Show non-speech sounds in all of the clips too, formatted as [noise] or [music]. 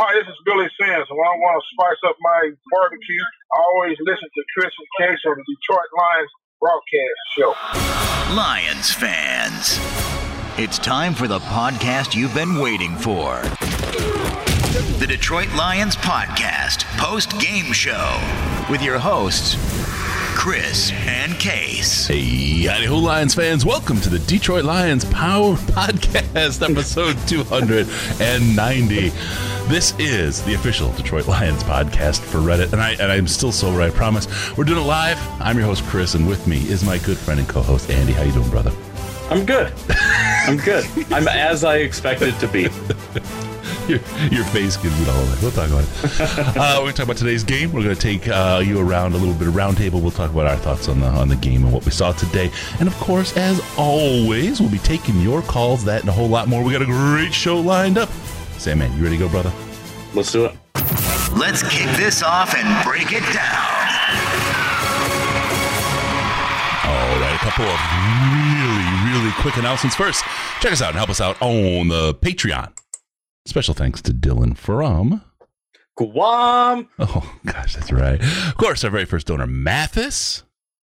Oh, this is Billy Sims. When I want to spice up my barbecue, I always listen to Chris and Case on the Detroit Lions broadcast show. Lions fans, it's time for the podcast you've been waiting for. The Detroit Lions Podcast Post Game Show with your hosts, Chris and Case. Hey, howdy ho, Lions fans. Welcome to the Detroit Lions Power [laughs] Podcast, episode 290. This is the official Detroit Lions podcast for Reddit, and, I, and I'm still sober, I promise. We're doing it live. I'm your host, Chris, and with me is my good friend and co-host, Andy. How you doing, brother? I'm good. I'm good. I'm as I expected to be. [laughs] [laughs] your, your face gives it all away. We'll talk about it. [laughs] uh, we're going to talk about today's game. We're going to take uh, you around a little bit of roundtable. We'll talk about our thoughts on the on the game and what we saw today. And of course, as always, we'll be taking your calls, that and a whole lot more. We got a great show lined up. Sandman, you ready to go, brother? Let's do it. Let's kick this off and break it down. All right, a couple of really, really quick announcements. First, check us out and help us out on the Patreon. Special thanks to Dylan from. Guam. Oh, gosh, that's right. Of course, our very first donor, Mathis.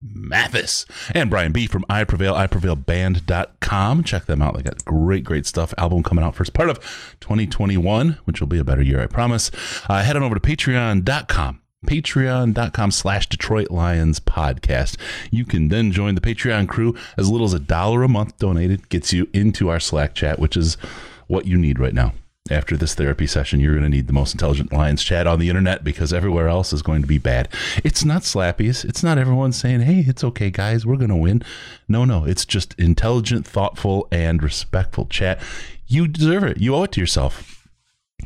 Mathis and Brian B from I Prevail, iprevailband.com. Check them out. They got great, great stuff. Album coming out first part of 2021, which will be a better year, I promise. Uh, head on over to patreon.com patreon.com slash detroit lions podcast you can then join the patreon crew as little as a dollar a month donated gets you into our slack chat which is what you need right now after this therapy session, you're going to need the most intelligent Lions chat on the internet because everywhere else is going to be bad. It's not slappies. It's not everyone saying, hey, it's okay, guys, we're going to win. No, no, it's just intelligent, thoughtful, and respectful chat. You deserve it. You owe it to yourself.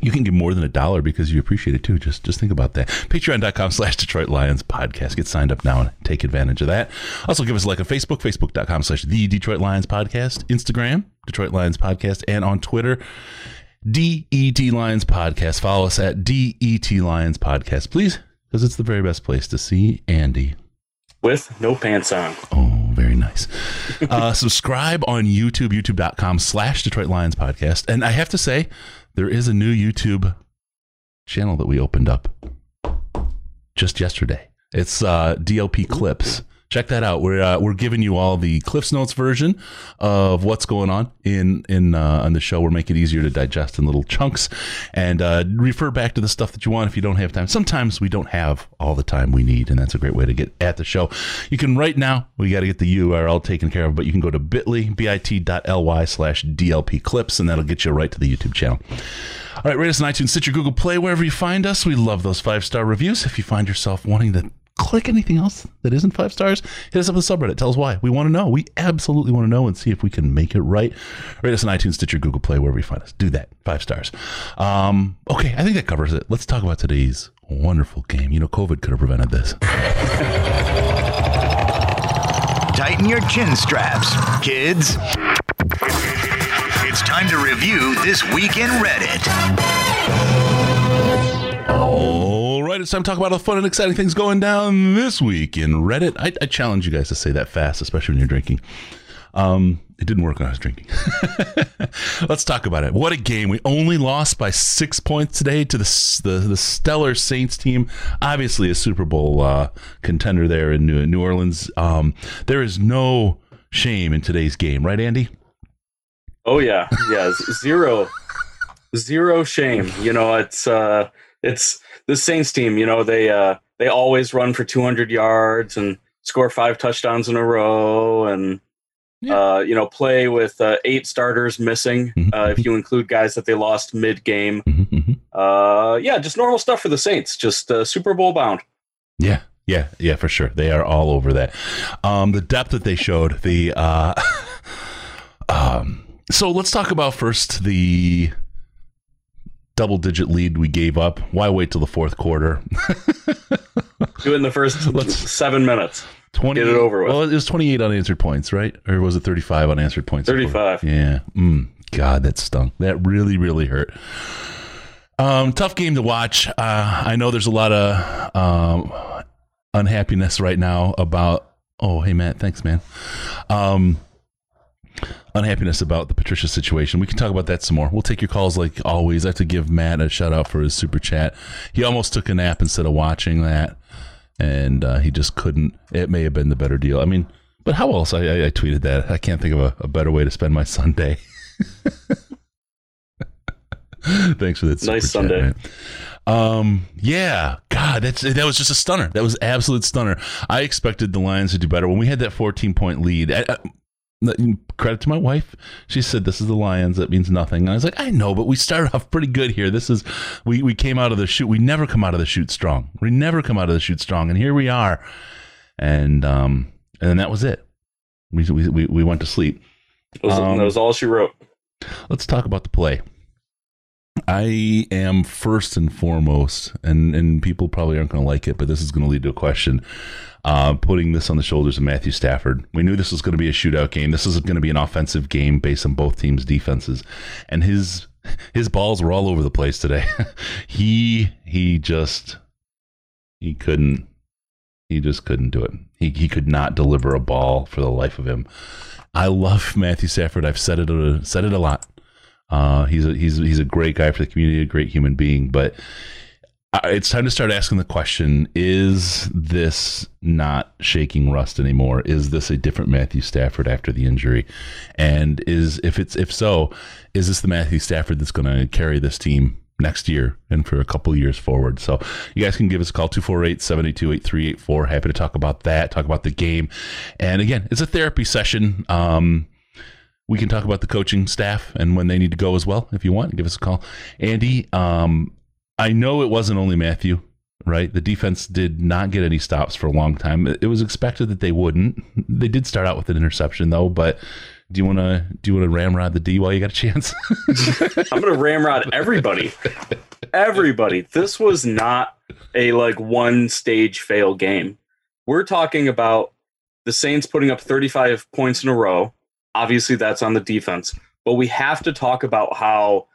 You can give more than a dollar because you appreciate it too. Just just think about that. Patreon.com slash Detroit Lions podcast. Get signed up now and take advantage of that. Also give us a like on Facebook, Facebook.com slash the Detroit Lions podcast, Instagram, Detroit Lions podcast, and on Twitter. DET Lions Podcast. Follow us at DET Lions Podcast, please, because it's the very best place to see Andy. With no pants on. Oh, very nice. [laughs] uh, subscribe on YouTube, youtube.com slash Detroit Lions Podcast. And I have to say, there is a new YouTube channel that we opened up just yesterday. It's uh, DLP Clips check that out. We're uh, we're giving you all the Cliffs Notes version of what's going on in in uh, on the show. We're making it easier to digest in little chunks and uh, refer back to the stuff that you want if you don't have time. Sometimes we don't have all the time we need, and that's a great way to get at the show. You can right now. We got to get the URL taken care of, but you can go to Bitly bit.ly slash DLP Clips, and that'll get you right to the YouTube channel. All right, rate us on iTunes, Stitcher, Google Play, wherever you find us. We love those five star reviews. If you find yourself wanting to click anything else that isn't five stars, hit us up on the subreddit. Tell us why. We want to know. We absolutely want to know and see if we can make it right. Rate us on iTunes, Stitcher, Google Play, wherever you find us. Do that. Five stars. Um, okay, I think that covers it. Let's talk about today's wonderful game. You know, COVID could have prevented this. Tighten your chin straps, kids. It's time to review this week in Reddit. All right, it's time to talk about all the fun and exciting things going down this week in Reddit. I, I challenge you guys to say that fast, especially when you're drinking. Um, it didn't work when I was drinking. [laughs] Let's talk about it. What a game! We only lost by six points today to the the, the stellar Saints team. Obviously, a Super Bowl uh, contender there in New, New Orleans. Um, there is no shame in today's game, right, Andy? Oh yeah, yeah, zero, zero shame. You know, it's uh, it's the Saints team. You know, they uh, they always run for 200 yards and score five touchdowns in a row, and yeah. uh, you know, play with uh, eight starters missing Mm-hmm. uh, if you include guys that they lost mid game. Uh, yeah, just normal stuff for the Saints. Just uh, Super Bowl bound. Yeah, yeah, yeah, for sure. They are all over that. Um, the depth that they showed, the uh, [laughs] um, so let's talk about first the double digit lead we gave up. Why wait till the fourth quarter? [laughs] Do it in the first Let's- seven minutes. 20, Get it over with. Well, it was 28 unanswered points, right? Or was it 35 unanswered points? 35. Yeah. Mm, God, that stunk. That really, really hurt. Um, tough game to watch. Uh, I know there's a lot of um, unhappiness right now about. Oh, hey Matt, thanks, man. Um, unhappiness about the Patricia situation. We can talk about that some more. We'll take your calls like always. I have to give Matt a shout out for his super chat. He almost took a nap instead of watching that, and uh, he just couldn't. It may have been the better deal. I mean, but how else? I, I, I tweeted that. I can't think of a, a better way to spend my [laughs] Sunday. Thanks for that. Nice Sunday. Man. Um, yeah, God, that's that was just a stunner. That was absolute stunner. I expected the Lions to do better when we had that 14 point lead. I, I, credit to my wife. She said, "This is the Lions. That means nothing." And I was like, "I know, but we started off pretty good here. This is we we came out of the shoot. We never come out of the shoot strong. We never come out of the shoot strong, and here we are." And um, and then that was it. We we we went to sleep. That was, um, that was all she wrote. Let's talk about the play. I am first and foremost, and and people probably aren't going to like it, but this is going to lead to a question. Uh, putting this on the shoulders of Matthew Stafford. We knew this was going to be a shootout game. This is going to be an offensive game based on both teams' defenses, and his his balls were all over the place today. [laughs] he he just he couldn't he just couldn't do it. He he could not deliver a ball for the life of him. I love Matthew Stafford. I've said it a, said it a lot. Uh, he's a, he's he's a great guy for the community, a great human being. But it's time to start asking the question: Is this not shaking rust anymore? Is this a different Matthew Stafford after the injury? And is if it's if so, is this the Matthew Stafford that's going to carry this team next year and for a couple years forward. So you guys can give us a call 248-782-8384. Happy to talk about that, talk about the game. And again, it's a therapy session. Um, we can talk about the coaching staff and when they need to go as well. If you want, give us a call. Andy, um, I know it wasn't only Matthew, right? The defense did not get any stops for a long time. It was expected that they wouldn't. They did start out with an interception though, but do you want to do you want to ramrod the D while you got a chance? [laughs] I'm going to ramrod everybody. Everybody. This was not a like one stage fail game. We're talking about the Saints putting up 35 points in a row Obviously, that's on the defense. But we have to talk about how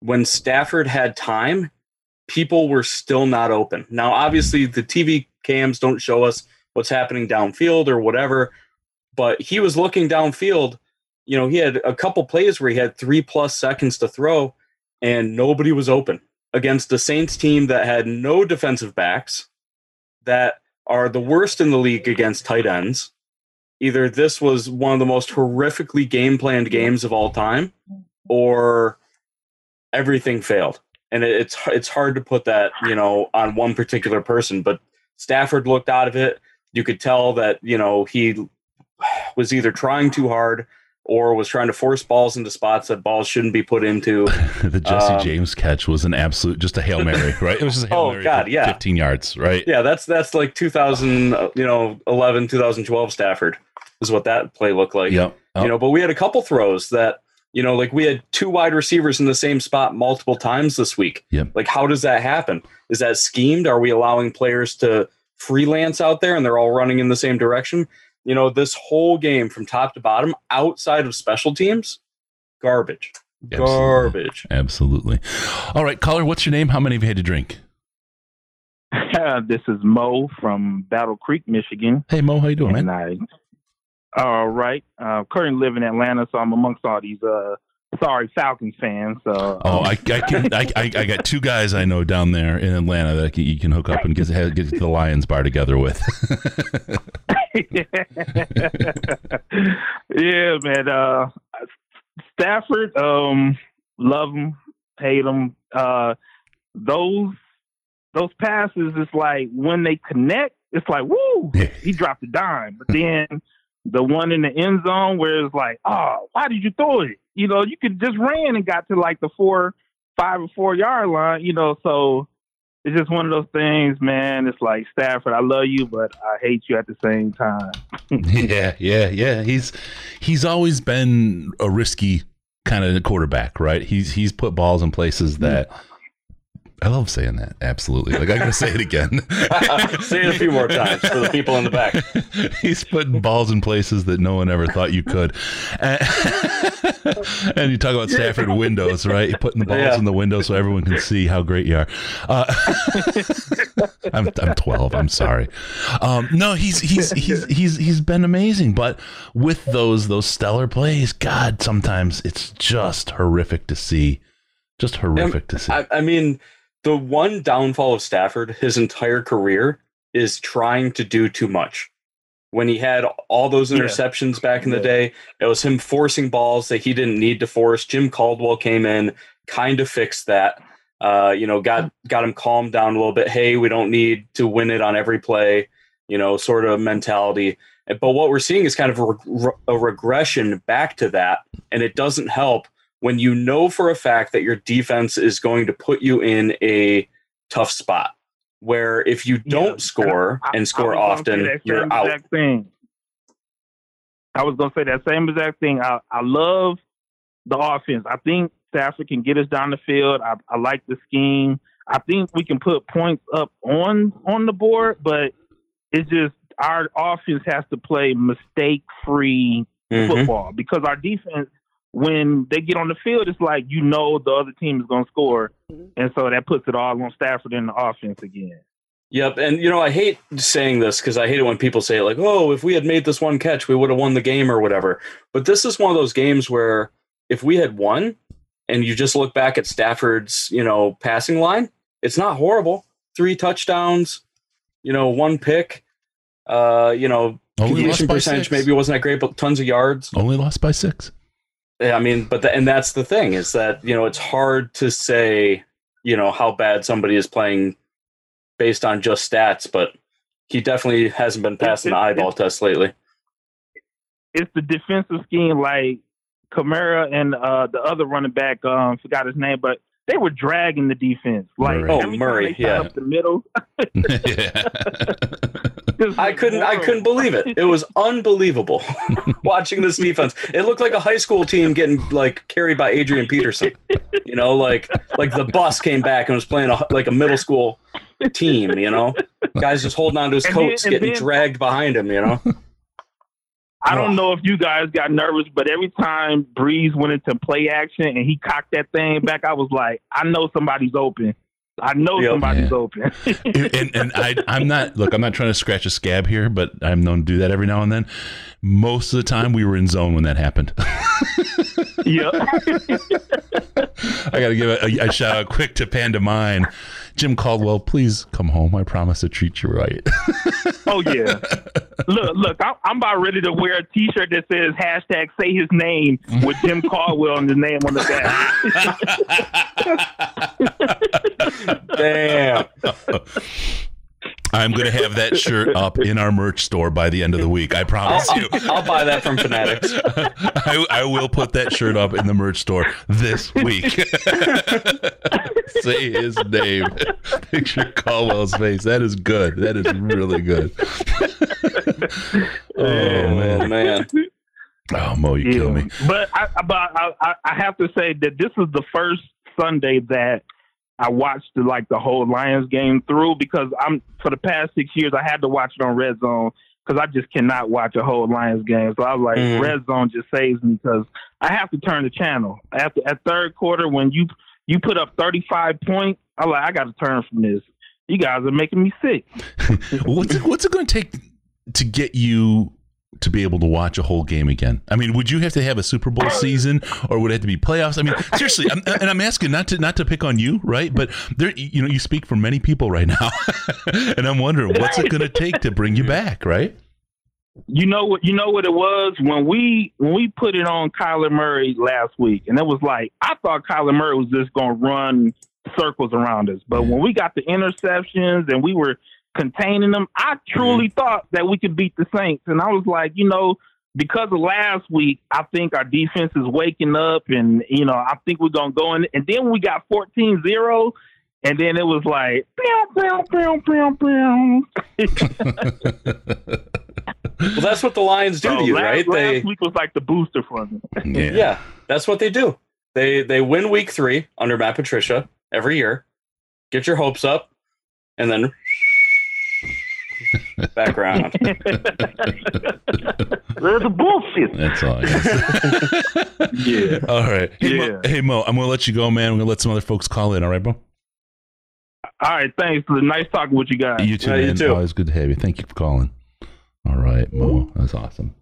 when Stafford had time, people were still not open. Now, obviously, the TV cams don't show us what's happening downfield or whatever, but he was looking downfield. You know, he had a couple plays where he had three plus seconds to throw, and nobody was open against the Saints team that had no defensive backs, that are the worst in the league against tight ends either this was one of the most horrifically game planned games of all time or everything failed and it's it's hard to put that you know on one particular person but Stafford looked out of it you could tell that you know he was either trying too hard or was trying to force balls into spots that balls shouldn't be put into. [laughs] the Jesse um, James catch was an absolute, just a hail mary, [laughs] right? It was just a hail oh mary God, yeah, fifteen yards, right? Yeah, that's that's like 2000, you know, 11, 2012 Stafford is what that play looked like. Yep. You know, but we had a couple throws that, you know, like we had two wide receivers in the same spot multiple times this week. Yep. Like, how does that happen? Is that schemed? Are we allowing players to freelance out there and they're all running in the same direction? You know, this whole game from top to bottom, outside of special teams, garbage. Absolutely. Garbage. Absolutely. All right, caller, what's your name? How many have you had to drink? [laughs] this is Mo from Battle Creek, Michigan. Hey Mo, how you doing, and man? I all right. Uh, currently live in Atlanta, so I'm amongst all these uh, sorry Falcons fans. So, oh, I, I can I, I, I got two guys I know down there in Atlanta that you can hook up and get get to the Lions bar together with. [laughs] yeah, man. Uh, Stafford, um, love him, hate him. Uh, those those passes, it's like when they connect, it's like woo, he dropped a dime, but then the one in the end zone where it's like, oh, why did you throw it? You know, you could just ran and got to like the four, five or four yard line. You know, so it's just one of those things, man. It's like Stafford, I love you, but I hate you at the same time. [laughs] yeah, yeah, yeah. He's he's always been a risky kind of quarterback, right? He's he's put balls in places that I love saying that. Absolutely. Like I gotta say it again. [laughs] Say it a few more times for the people in the back. [laughs] He's putting balls in places that no one ever thought you could. And, [laughs] and you talk about Stafford windows, right? You're putting the balls Yeah. in the window so everyone can see how great you are. Uh, I'm, I'm 12. I'm sorry. Um, no, he's he's he's he's he's been amazing, but with those those stellar plays, God, sometimes it's just horrific to see. Just horrific to see. I, I mean, the one downfall of Stafford his entire career is trying to do too much. When he had all those Yeah. interceptions back in the Yeah. day, it was him forcing balls that he didn't need to force. Jim Caldwell came in, kind of fixed that. Uh, you know, got got him calmed down a little bit. Hey, we don't need to win it on every play. You know, sort of mentality. But what we're seeing is kind of a regression back to that, and it doesn't help when you know for a fact that your defense is going to put you in a tough spot where if you don't Yeah, score I- and score was gonna say often, you're out. Thing. I was gonna say that same exact thing. I, I love the offense. I think Stafford can get us down the field. I, I like the scheme. I think we can put points up on on the board, but it's just our offense has to play mistake free Mhm. football because our defense, when they get on the field, it's like you know the other team is going to score, and so that puts it all on Stafford and the offense again. Yep, and you know I hate saying this because I hate it when people say like, "Oh, if we had made this one catch, we would have won the game" or whatever. But this is one of those games where if we had won, and you just look back at Stafford's, you know, passing line, it's not horrible. Three touchdowns, you know, one pick. Uh, you know, Only completion percentage six. maybe wasn't that great, but tons of yards. Only lost by six. I mean, but the, and that's the thing is that you know it's hard to say you know how bad somebody is playing based on just stats, but he definitely hasn't been passing the eyeball test lately. it's the defensive scheme like Kamara and uh, the other running back, um, forgot his name, but they were dragging the defense. Like Murray. Oh, every time Murray, they yeah. up the middle. [laughs] yeah. I couldn't, I couldn't believe it. It was unbelievable [laughs] watching this defense. It looked like a high school team getting like carried by Adrian Peterson. You know, like like the bus came back and was playing a, like a middle school team. You know, guys just holding on to his And then- coats, and getting then- dragged behind him. You know. I don't know if you guys got nervous, but every time Brees went into play action and he cocked that thing back, I was like, I know somebody's open. I know Yep. somebody's Yeah. open. [laughs] and and I, I'm not look. I'm not trying to scratch a scab here, but I'm known to do that every now and then. Most of the time, we were in zone when that happened. [laughs] yeah. I got to give a, a, a shout out quick to Panda Mine, Jim Caldwell. Please come home. I promise to treat you right. [laughs] Oh yeah. look, look, I'm, I'm about ready to wear a T-shirt that says hashtag Say His Name with Jim Caldwell and his name on the back. [laughs] Damn. [laughs] I'm going to have that shirt up in our merch store by the end of the week. I promise I'll, you. I'll, I'll buy that from Fanatics. [laughs] I, I will put that shirt up in the merch store this week. [laughs] Say his name. [laughs] Picture Caldwell's face. That is good. That is really good. oh Oh man. man. Oh Mo, you kill me. But I, but I, I, I have to say that this is the first Sunday that I watched the, like the whole Lions game through because I'm for the past six years I had to watch it on Red Zone because I just cannot watch a whole Lions game. So I was like, Mhm. Red Zone just saves me because I have to turn the channel after at third quarter when you you put up 35 points. I'm like, I got to turn from this. You guys are making me sick. [laughs] What's it, what's it going to take to get you to be able to watch a whole game again? I mean, would you have to have a Super Bowl season, or would it have to be playoffs? I mean, seriously, I'm, [laughs] and I'm asking not to not to pick on you, right? But there, you know, you speak for many people right now, [laughs] and I'm wondering what's it going to take to bring you back, right? You know what? You know what it was when we when we put it on Kyler Murray last week, and it was like I thought Kyler Murray was just going to run circles around us, but when we got the interceptions and we were containing them, I truly mm-hmm. thought that we could beat the Saints, and I was like, you know, because of last week, I think our defense is waking up, and you know, I think we're gonna go in, and then we got 14-0, and then it was like, pew, pew, pew, pew, pew. Well, that's what the Lions do So to you, last, right? last They week was like the booster for me. [laughs] yeah. that's what they do. They they win week three under Matt Patricia every year, get your hopes up, and then background. [laughs] There's a bullshit. That's all. I got. [laughs] Yeah. all right. Hey, Mo, Yeah. hey Mo, I'm gonna let you go, man. I'm gonna let some other folks call in. All right, bro. All right, thanks. Nice talking with you guys. You too, Yeah, you man. too. Always good to have you. Thank you for calling. All right, Mo. That's awesome.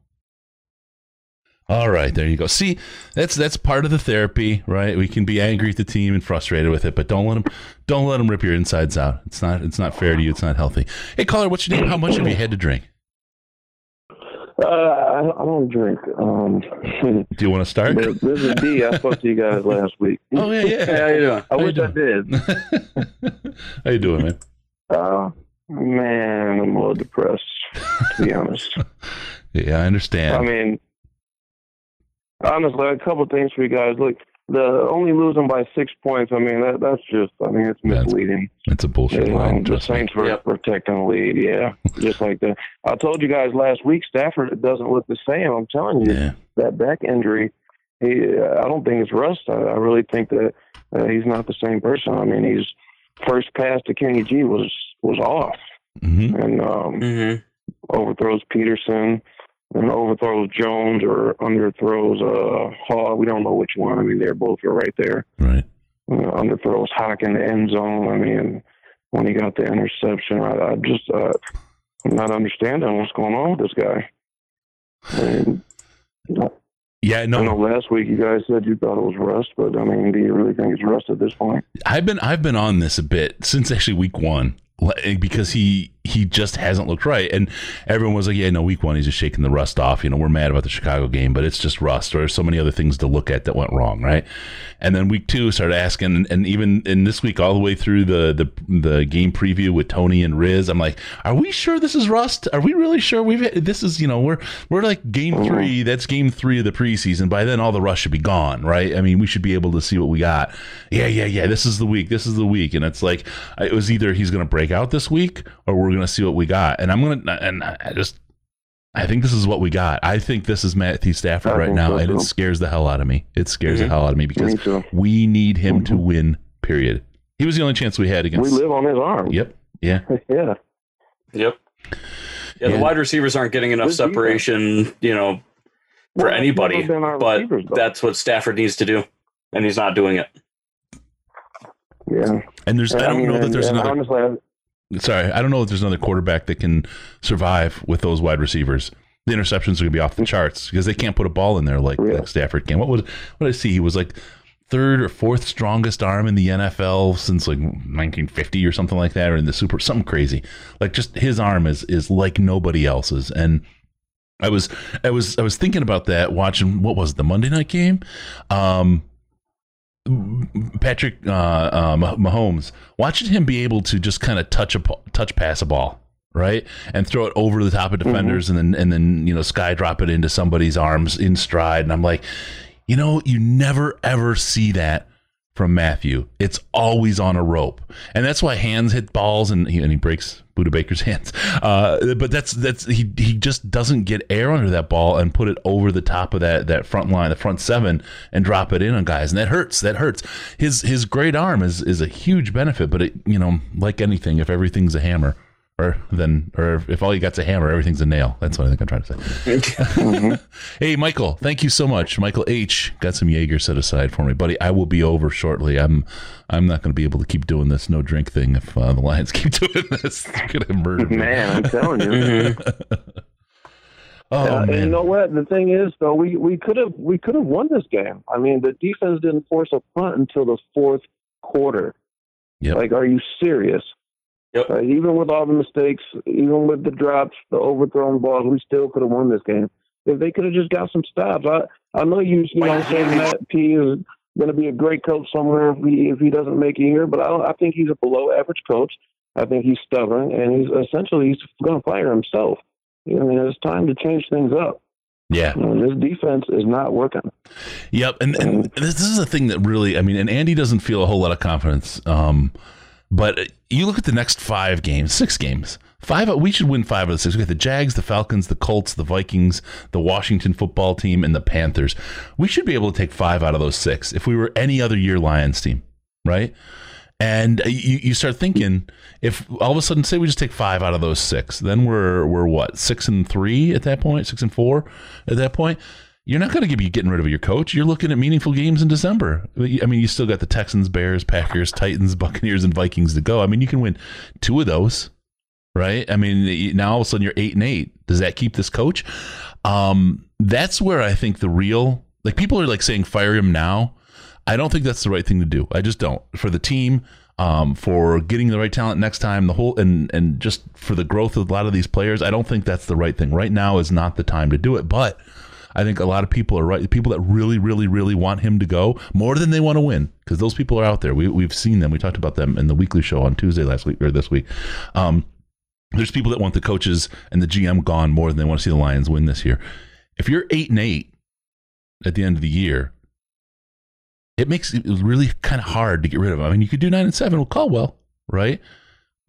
All right, there you go. See, that's that's part of the therapy, right? We can be angry at the team and frustrated with it, but don't let them don't let them rip your insides out. It's not it's not fair to you. It's not healthy. Hey, caller, what's your name? How much have you had to drink? Uh, I, I don't drink. Um, Do you want to start? but this is D. I spoke to you guys [laughs] last week. Oh yeah, Hey, yeah. how you doing? I How you wish I did. [laughs] How you doing, man? Uh, man, I'm a little depressed, to be honest. [laughs] Yeah, I understand. I mean, honestly, a couple things for you guys. Look, the only losing by six points. I mean, that that's just. I mean, it's That's- misleading. it's a bullshit You know, line. the Trust me. Saints were Yep. protecting the lead. Yeah, [laughs] just like that. I told you guys last week, Stafford doesn't look the same. I'm telling you. Yeah, that back injury, he, I don't think it's rust. I, I really think that uh, he's not the same person. I mean, his first pass to Kenny G was was off hmm and um, Mm-hmm. overthrows Peterson and overthrows Jones or underthrows uh, Hall. We don't know which one. I mean, they're both are right there. right. Uh, underthrows Hawk in the end zone. I mean, when he got the interception, I, I just uh, I'm not understanding what's going on with this guy. And Yeah, I know no, last week you guys said you thought it was rust, but I mean, do you really think it's rust at this point? I've been I've been on this a bit since actually week one because he he just hasn't looked right, and everyone was like, yeah, no, week one he's just shaking the rust off. You know, we're mad about the Chicago game, but it's just rust. Or there's so many other things to look at that went wrong, right? And then week two started asking, and, even in this week all the way through the the the game preview with Tony and Riz, I'm like, are we sure this is rust? Are we really sure we've this is you know we're we're like game mm-hmm. three. That's game three of the preseason. By then all the rust should be gone, right? I mean, we should be able to see what we got. Yeah, yeah, yeah. This is the week. This is the week, and it's like it was either he's going to break out this week or we're going to see what we got. And I'm going to and I just. I think this is what we got. I think this is Matthew Stafford I right now, so, and it scares the hell out of me. It scares the Mhm. hell out of me because Me we need him to win. Period. He was the only chance we had Mm-hmm. We live on his arm. Yep. Yeah. [laughs] yeah. Yep. Yeah, Yeah. the wide receivers aren't getting enough Good defense. separation, you know, for Well, anybody. never been our But that's what Stafford needs to do, and he's not doing it. yeah. And there's, I don't mean, know that there's and another. Honestly, I- Sorry, I don't know if there's another quarterback that can survive with those wide receivers. The interceptions are going to be off the charts because they can't put a ball in there like, Yeah. like Stafford can. What was what did I see? He was like third or fourth strongest arm in the NFL since like 1950 or something like that, or in the Super something crazy. Like just his arm is is like nobody else's, and. I was I was I was thinking about that watching what was it, the Monday night game, um, Patrick uh, uh, Mah- Mahomes, watching him be able to just kind of touch a touch pass a ball, right, and throw it over the top of defenders, and then and then you know sky drop it into somebody's arms in stride, and I'm like, you know, you never ever see that from Matthew. It's always on a rope, and that's why hands hit balls, and he, and he breaks Budda Baker's [laughs] hands. Uh, but that's that's he he just doesn't get air under that ball and put it over the top of that that front line, the front seven, and drop it in on guys, and that hurts. That hurts. His his great arm is is a huge benefit, but it you know like anything, if everything's a hammer. Or then, or if all you got's a hammer, everything's a nail. That's what I think I'm trying to say. [laughs] Hey, Michael, thank you so much. Michael H got some Jaeger set aside for me, buddy. I will be over shortly. I'm I'm not going to be able to keep doing this no drink thing if uh, the Lions [laughs] keep doing this. They're going to murder me. man, I'm telling you. [laughs] Oh Uh, you know what? The thing is, though, we we could have we could have won this game. I mean, the defense didn't force a punt until the fourth quarter. Yep. Like, are you serious? Yep. Even with all the mistakes, even with the drops, the overthrown balls, we still could have won this game. If they could have just got some stops, I I know you you know saying Matt P is going to be a great coach somewhere if he if he doesn't make it here, but I I think he's a below average coach. I think he's stubborn, and he's essentially he's going to fire himself. I mean, it's time to change things up. yeah, this defense is not working. yep. And, and this, this is a thing that really, I mean, and Andy doesn't feel a whole lot of confidence. Um, but you look at the next five games, six games. Five, we should win five of the six. We got the Jags, the Falcons, the Colts, the Vikings, the Washington football team, and the Panthers. We should be able to take five out of those six if we were any other year Lions team, right? And you, you start thinking if all of a sudden say we just take five out of those six, then we're we're what six and three at that point, six and four at that point. You're not going to be getting rid of your coach. You're looking at meaningful games in December. I mean, you still got the Texans, Bears, Packers, Titans, Buccaneers, and Vikings to go. I mean, you can win two of those, right? I mean, now all of a sudden you're eight and eight. Does that keep this coach? Um, that's where I think the real like people are like saying fire him now. I don't think that's the right thing to do. I just don't for the team, um, for getting the right talent next time, the whole and and just for the growth of a lot of these players. I don't think that's the right thing. Right now is not the time to do it, but. I think a lot of people are right. People that really, really, really want him to go more than they want to win, because those people are out there. We, we've seen them. We talked about them in the weekly show on Tuesday last week or this week. Um, there's people that want the coaches and the GM gone more than they want to see the Lions win this year. If you're eight and eight at the end of the year, it makes it really kind of hard to get rid of him. I mean, you could do nine and seven with Caldwell, right?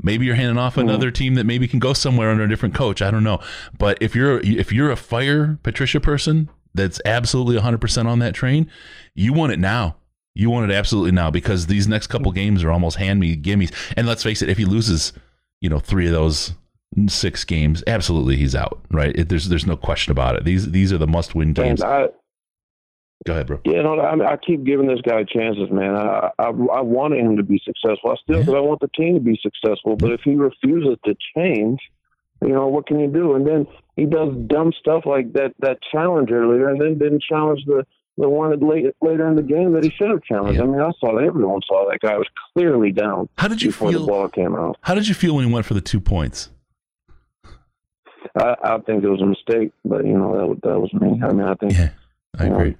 Maybe you're handing off hmm. another team that maybe can go somewhere under a different coach. I don't know. But if you're if you're a fire Patricia person that's absolutely 100% on that train, you want it now. You want it absolutely now because these next couple games are almost hand me gimmies. And let's face it, if he loses, you know, three of those six games, absolutely he's out. Right? It, there's there's no question about it. These these are the must win games. I, Go ahead, bro. Yeah, no, I, I keep giving this guy chances, man. I I, I wanted him to be successful. I still, Yeah. I want the team to be successful. But if he refuses to change, you know, what can you do? And then he does dumb stuff like that that challenge earlier, and then didn't challenge the the one that late, later in the game that he should have challenged. Yeah. I mean, I saw that everyone saw that guy was clearly down How did you before the feel? ball came out. How did you feel when he went for the two points? I, I think it was a mistake, but you know that was, that was me. I mean, I think Yeah, I agree. you,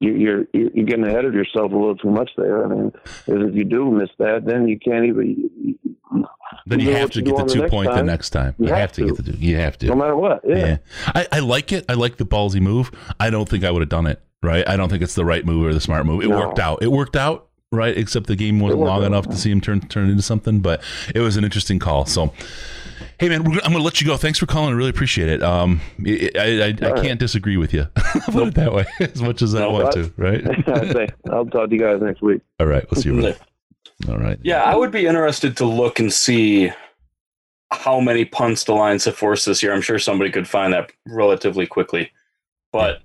you're you're you're getting ahead of yourself a little too much there. I mean, if you do miss that, then you can't even. You, Then you do have to you get the the two next point the next time. You You have have to get the two. You have to. no matter what, yeah. Yeah. I, I like it. I like the ballsy move. I don't think I would have done it. Right. I don't think it's the right move or the smart move. It No. worked out. It worked out. Right. Except the game wasn't long out, enough to see him turn turn into something. But it was an interesting call. So, hey man, we're, I'm going to let you go. Thanks for calling. I really appreciate it. Um, I I, I, I can't disagree with you. I'll [laughs] put it that way. [laughs] As much as I want to. Right. I say, [laughs] I'll talk to you guys next week. All right. We'll see you. brother. All right. Yeah, I would be interested to look and see how many punts the Lions have forced this year. I'm sure somebody could find that relatively quickly. But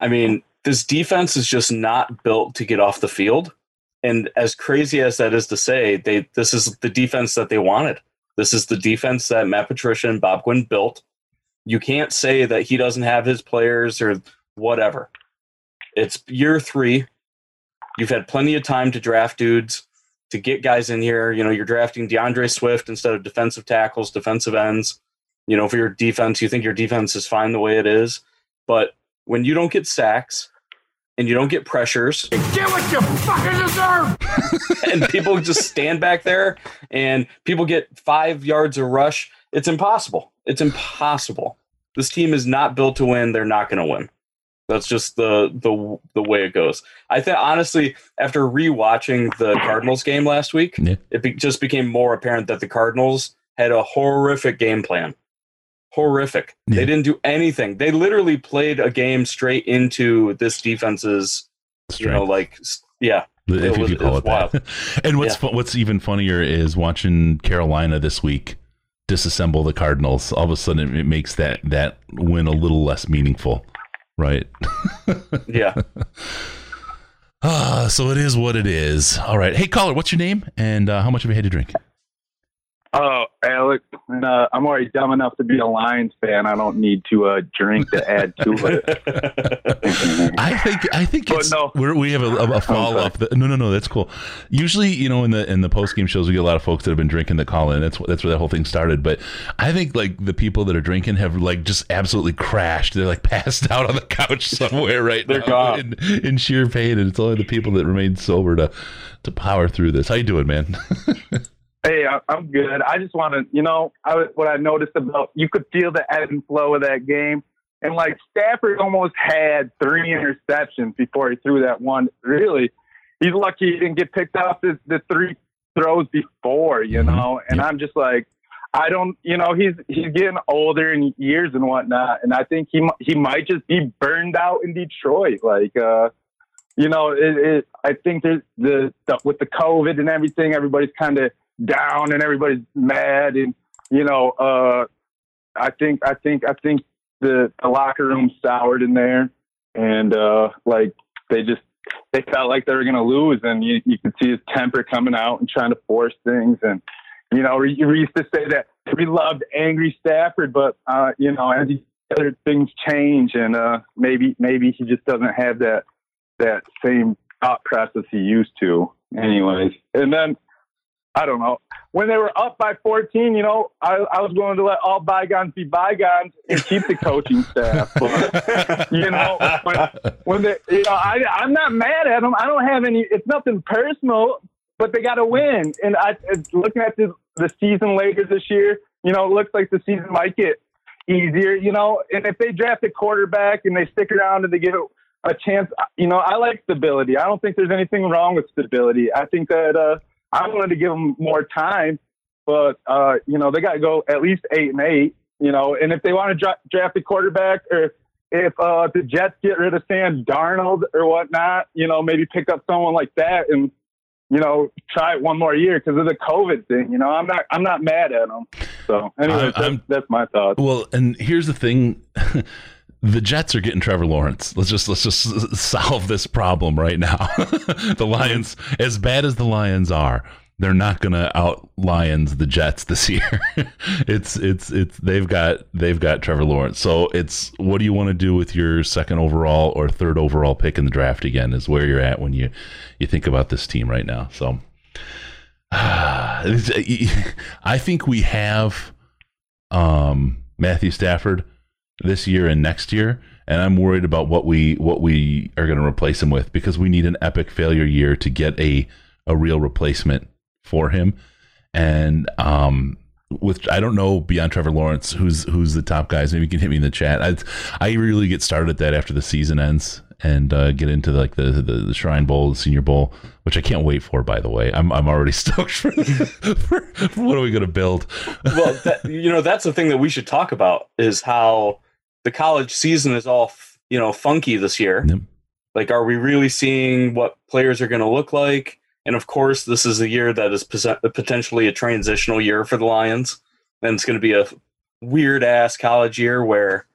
I mean, this defense is just not built to get off the field. And as crazy as that is to say, they this is the defense that they wanted. This is the defense that Matt Patricia and Bob Quinn built. You can't say that he doesn't have his players or whatever. It's year three. You've had plenty of time to draft dudes to get guys in here. You know, you're drafting DeAndre Swift instead of defensive tackles, defensive ends. You know, for your defense, you think your defense is fine the way it is. But when you don't get sacks and you don't get pressures, Get what you fucking deserve! [laughs] and people just stand back there and people get five yards of rush, it's impossible. It's impossible. This team is not built to win. They're not going to win. That's just the the the way it goes. I think honestly, after rewatching the Cardinals game last week, Yeah. it be, just became more apparent that the Cardinals had a horrific game plan. Horrific. Yeah. They didn't do anything. They literally played a game straight into this defense's, you know, like yeah, if it you was- could call it it that. [laughs] and what's Yeah. what's even funnier is watching Carolina this week disassemble the Cardinals. All of a sudden, it makes that that win a little less meaningful, right? [laughs] yeah. Ah, so it is what it is. All right. Hey, caller, what's your name and uh, how much have you had to drink? Oh, Alex, uh, I'm already dumb enough to be a Lions fan. I don't need to uh, drink to add to it. [laughs] I think I think it's no. we're, we have a, a follow up. No, no, no, that's cool. Usually, you know, in the in the post game shows, we get a lot of folks that have been drinking that call in. That's that's where that whole thing started. But I think like the people that are drinking have like just absolutely crashed. They're like [laughs] passed out on the couch somewhere right They're now gone. in, in sheer pain, and it's only the people that remain sober to to power through this. How you doing, man? [laughs] hey, I, I'm good. I just want to, you know, I, what I noticed about you could feel the ebb and flow of that game. And like Stafford almost had three interceptions before he threw that one. Really, he's lucky he didn't get picked off the, the three throws before, you Mhm. know. And I'm just like, I don't, you know, he's he's getting older in years and whatnot, and I think he he might just be burned out in Detroit. Like, uh, you know, it, it I think there's the stuff with the COVID and everything. Everybody's kind of down and everybody's mad, and you know, uh, I think I think I think the, the locker room soured in there, and uh, like they just they felt like they were going to lose, and you you could see his temper coming out and trying to force things, and you know, we, we used to say that we loved angry Stafford, but uh, you know, as he, other things change, and uh, maybe maybe he just doesn't have that that same thought process he used to, anyways. And then I don't know when they were up by 14. You know, I, I was going to let all bygones be bygones and keep the coaching staff. But, you know, when, when they, you know, I I'm not mad at them. I don't have any. It's nothing personal, but they got to win. And I looking at the the season later this year. You know, it looks like the season might get easier. You know, and if they draft a quarterback and they stick around and they give a chance, you know, I like stability. I don't think there's anything wrong with stability. I think that uh, I wanted to give them more time, but uh, you know, they got to go at least eight and eight. You know, and if they want to dra- draft a quarterback or if uh, the Jets get rid of Sam Darnold or whatnot, you know, maybe pick up someone like that and you know, try it one more year because of the COVID thing. You know, I'm not I'm not mad at them. So anyway, that's, that's my thought. Well, and here's the thing. [laughs] the Jets are getting Trevor Lawrence. Let's just let's just solve this problem right now. [laughs] the Lions, as bad as the Lions are, they're not going to out Lions the Jets this [laughs] year. it's it's it's they've got they've got Trevor Lawrence. So it's what do you want to do with your second overall or third overall pick in the draft again is where you're at when you you think about this team right now. So [sighs] I think we have um Matthew Stafford this year and next year and I'm worried about what we what we are going to replace him with because we need an epic failure year to get a a real replacement for him. And um with I don't know beyond Trevor Lawrence who's who's the top guys. Maybe you can hit me in the chat. I I really get started at that after the season ends and uh, get into like the, the, the Shrine Bowl the Senior Bowl which I can't wait for by the way. I'm I'm already [laughs] stoked for, for, for what are we going to build? Well that, you know that's the thing that we should talk about is how the college season is all you know funky this year. Yep. like are we really seeing what players are going to look like? And of course this is a year that is potentially a transitional year for the lions. And it's going to be a weird ass college year where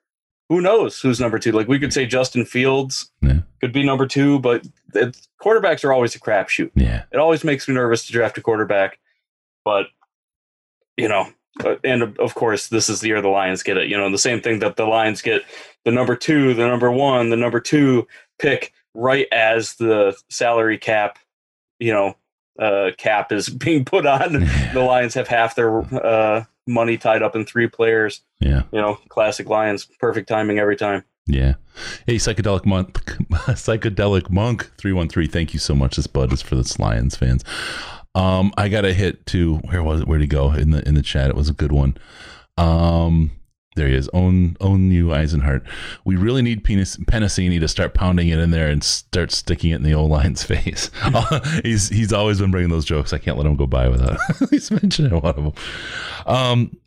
who knows who's number two. Like we could say justin fields Yeah. could be number two but it's, quarterbacks are always a crapshoot. Yeah. It always makes me nervous to draft a quarterback but you know and of- of course this is the year the lions get it you know the same thing that the lions get the number two the number one the number two pick right as the salary cap you know uh cap is [laughs] being put on [laughs] the lions have half their uh money tied up in three players yeah you know classic lions perfect timing every time Yeah. Hey, psychedelic monk, [laughs] psychedelic monk three one three. Thank you so much. This bud is for the Lions fans. Um, I got a hit to where was it? Where'd he go in the in the chat? It was a good one. Um, there he is. Own own you, Eisenhart. We really need penis, to start pounding it in there and start sticking it in the old line's [laughs] face. [laughs] he's he's always been bringing those jokes. I can't let him go by without [laughs] at least mentioning one of them. Um,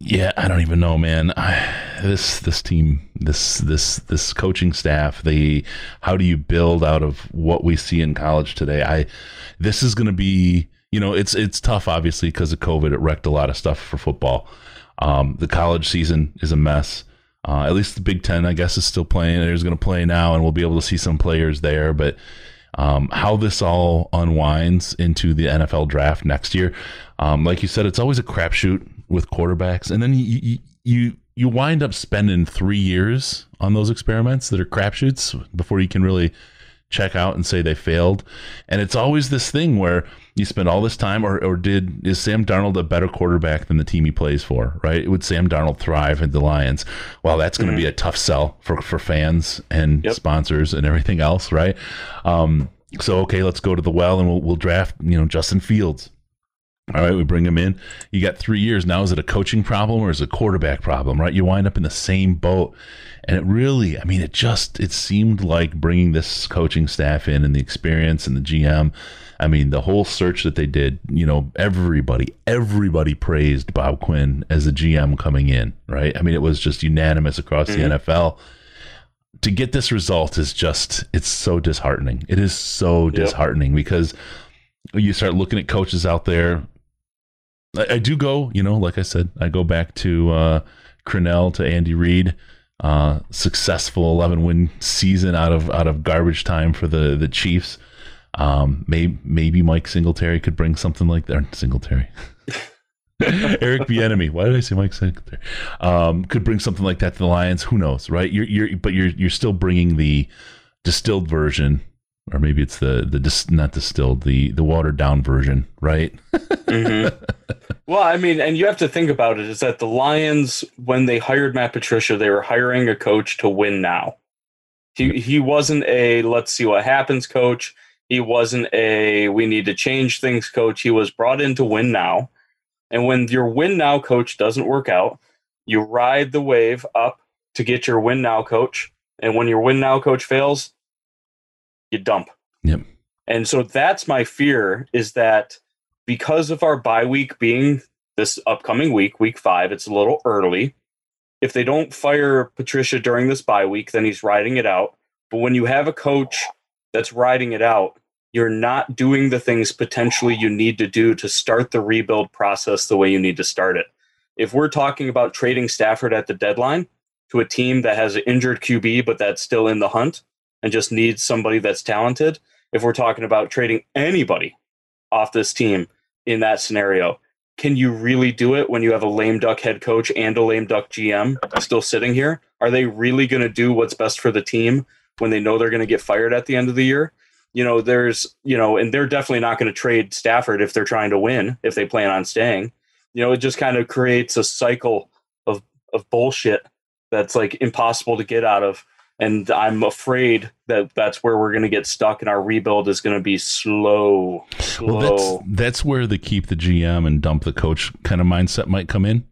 yeah, I don't even know, man. I, this this team, this this this coaching staff, the how do you build out of what we see in college today? I this is going to be, you know, it's it's tough obviously because of COVID. It wrecked a lot of stuff for football. Um, the college season is a mess. Uh, at least the Big Ten, I guess, is still playing. It is going to play now, and we'll be able to see some players there. But um, how this all unwinds into the NFL draft next year, um, like you said, it's always a crapshoot with quarterbacks, and then you you you, you wind up spending three years on those experiments that are crapshoots before you can really check out and say they failed. And it's always this thing where you spend all this time, or, or did is Sam Darnold a better quarterback than the team he plays for? Right? Would Sam Darnold thrive at the Lions? Well, that's going to be a tough sell for for fans and Yep. sponsors and everything else, right? Um, so okay, let's go to the well and we'll we'll draft you know Justin Fields. All right, we bring him in. You got three years now. Is it a coaching problem or is it a quarterback problem? Right, you wind up in the same boat, and it really, I mean, it just it seemed like bringing this coaching staff in and the experience and the GM. I mean, the whole search that they did. You know, everybody, everybody praised Bob Quinn as the GM coming in. Right, I mean, it was just unanimous across the mm-hmm. NFL to get this result is just it's so disheartening. It is so disheartening because you start looking at coaches out there. I, I, do go, you know, like I said, I go back to uh Crennel to Andy Reid. Uh, successful 11 win season out of out of garbage time for the the Chiefs. Um, maybe maybe Mike Singletary could bring something like that. Singletary. [laughs] Eric Bieniemy. Why did I say Mike Singletary? Um, could bring something like that to the Lions. Who knows, right? You're, you're, but you're, you're still bringing the distilled version, or maybe it's the the dis, not distilled, the the watered down version, right? [laughs] mm-hmm. Well, I mean, and you have to think about it is that the Lions, when they hired Matt Patricia, they were hiring a coach to win now. He he wasn't a let's see what happens coach. He wasn't a we need to change things coach. He was brought in to win now and when your win now coach doesn't work out, you ride the wave up to get your win now coach. And when your win now coach fails, you dump. Yep. And so that's my fear is that because of our bye week being this upcoming week, week five, it's a little early. If they don't fire Patricia during this bye week, then he's riding it out. But when you have a coach that's riding it out, you're not doing the things potentially you need to do to start the rebuild process the way you need to start it. If we're talking about trading Stafford at the deadline to a team that has an injured QB but that's still in the hunt and just needs somebody that's talented, if we're talking about trading anybody off this team in that scenario, can you really do it when you have a lame duck head coach and a lame duck GM still sitting here? Are they really going to do what's best for the team when they know they're going to get fired at the end of the year? you know, there's, you know, and they're definitely not going to trade Stafford if they're trying to win, if they plan on staying. You know, it just kind of creates a cycle of of bullshit that's like impossible to get out of. And I'm afraid that that's where we're going to get stuck, and our rebuild is going to be slow. slow. Well, that's that's where the keep the GM and dump the coach kind of mindset might come in.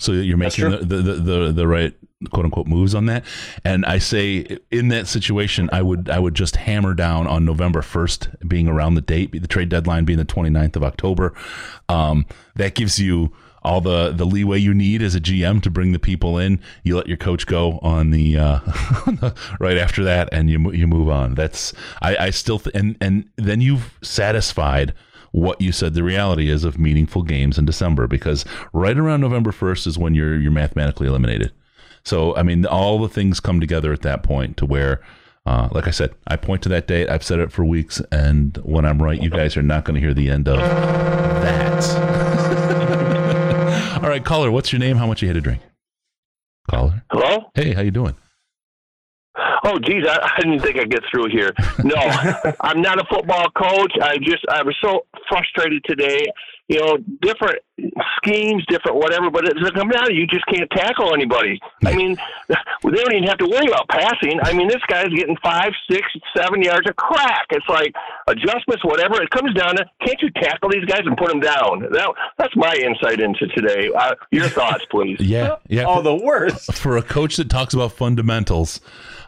So you're making the, the, the, the, the right quote unquote moves on that. And I say in that situation, I would I would just hammer down on November first being around the date, the trade deadline being the 29th of October. Um, that gives you all the the leeway you need as a GM to bring the people in. You let your coach go on the uh, [laughs] right after that, and you you move on. That's I, I still th- and and then you've satisfied what you said the reality is of meaningful games in December because right around November 1st is when you're you're mathematically eliminated. So, I mean, all the things come together at that point to where, uh, like I said, I point to that date. I've said it for weeks, and when I'm right, you guys are not going to hear the end of that. [laughs] all right, caller, what's your name? How much you had to drink? Caller. Hello. Hey, how you doing? Oh, geez, I, I didn't think I'd get through here. No, [laughs] I'm not a football coach. I just I was so frustrated today you know, different schemes, different whatever, but it's coming out, you just can't tackle anybody. I mean, they don't even have to worry about passing. I mean, this guy's getting five, six, seven yards of crack. It's like adjustments, whatever. It comes down to can't you tackle these guys and put them down? That, that's my insight into today. Uh, your thoughts, please. [laughs] Yeah, yeah. Oh, the worst for a coach that talks about fundamentals.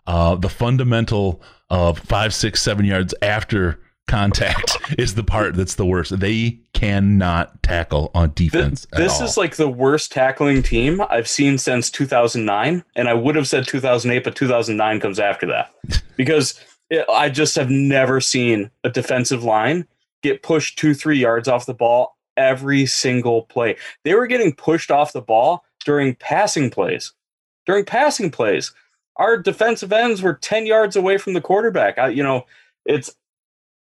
Uh, the fundamental of five, six, seven yards after contact [laughs] is the part that's the worst. They cannot tackle on defense. This, this is like the worst tackling team I've seen since 2009, and I would have said 2008, but 2009 comes after that [laughs] because it, I just have never seen a defensive line get pushed two, three yards off the ball every single play. They were getting pushed off the ball during passing plays. During passing plays, our defensive ends were 10 yards away from the quarterback. I, you know, it's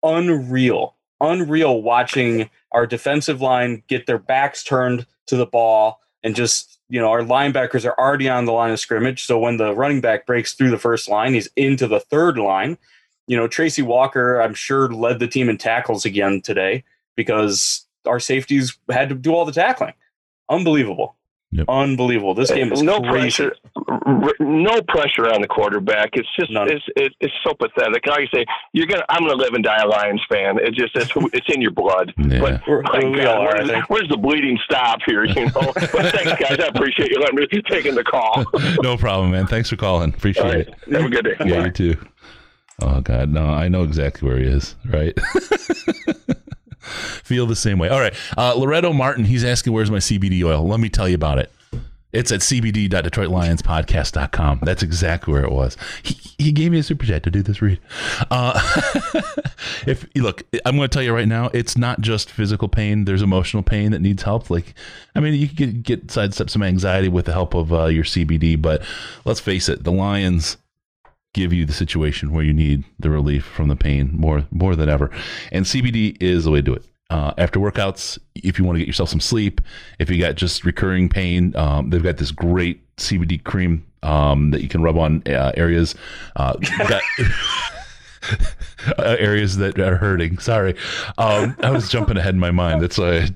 unreal, unreal watching our defensive line get their backs turned to the ball and just, you know, our linebackers are already on the line of scrimmage. So when the running back breaks through the first line, he's into the third line. You know, Tracy Walker, I'm sure, led the team in tackles again today because our safeties had to do all the tackling. Unbelievable. Yep. Unbelievable. This game is no crazy. pressure. No pressure on the quarterback. It's just None. it's it's so pathetic. Like you say, you're gonna. I'm gonna live and die a Lions fan. It's just it's it's in your blood. [laughs] Yeah. But my God, where's, where's, the bleeding stop here? You know. [laughs] but thanks, guys. I appreciate you letting me taking the call. [laughs] no problem, man. Thanks for calling. Appreciate right. it. Have a good day. Yeah, Bye. you too. Oh God, no, I know exactly where he is. Right. Feel the same way. All right. Uh, Loretto Martin, he's asking, where's my CBD oil? Let me tell you about it. It's at cbd.detroitlionspodcast.com. That's exactly where it was. He, he gave me a super chat to do this read. Uh, [laughs] if look, I'm going to tell you right now, it's not just physical pain. There's emotional pain that needs help. Like, I mean, you get, get sidestep some anxiety with the help of uh, your CBD, but let's face it, the Lions give you the situation where you need the relief from the pain more more than ever, and CBD is the way to do it uh, after workouts, if you want to get yourself some sleep, if you got just recurring pain, um, they've got this great CBD cream um, that you can rub on uh, areas uh, that, [laughs] areas that are hurting. Sorry, um, I was jumping ahead in my mind. That's why I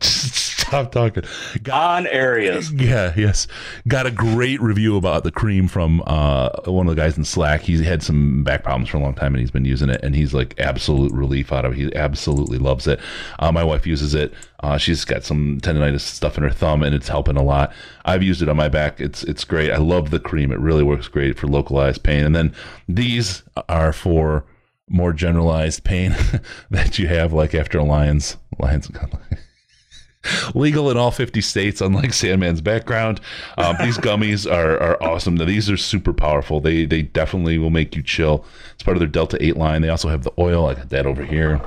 stop talking. Got, on areas. Yeah, yes. Got a great review about the cream from uh, one of the guys in Slack. He's had some back problems for a long time and he's been using it and he's like absolute relief out of it. He absolutely loves it. Uh, my wife uses it. Uh, she's got some tendonitis stuff in her thumb and it's helping a lot. I've used it on my back. It's it's great. I love the cream. It really works great for localized pain. And then these are for more generalized pain [laughs] that you have like after a Lions Lions [laughs] legal in all 50 states, unlike Sandman's background. Um, these [laughs] gummies are, are awesome. Now, These are super powerful. They they definitely will make you chill. It's part of their Delta 8 line. They also have the oil. I got that over here.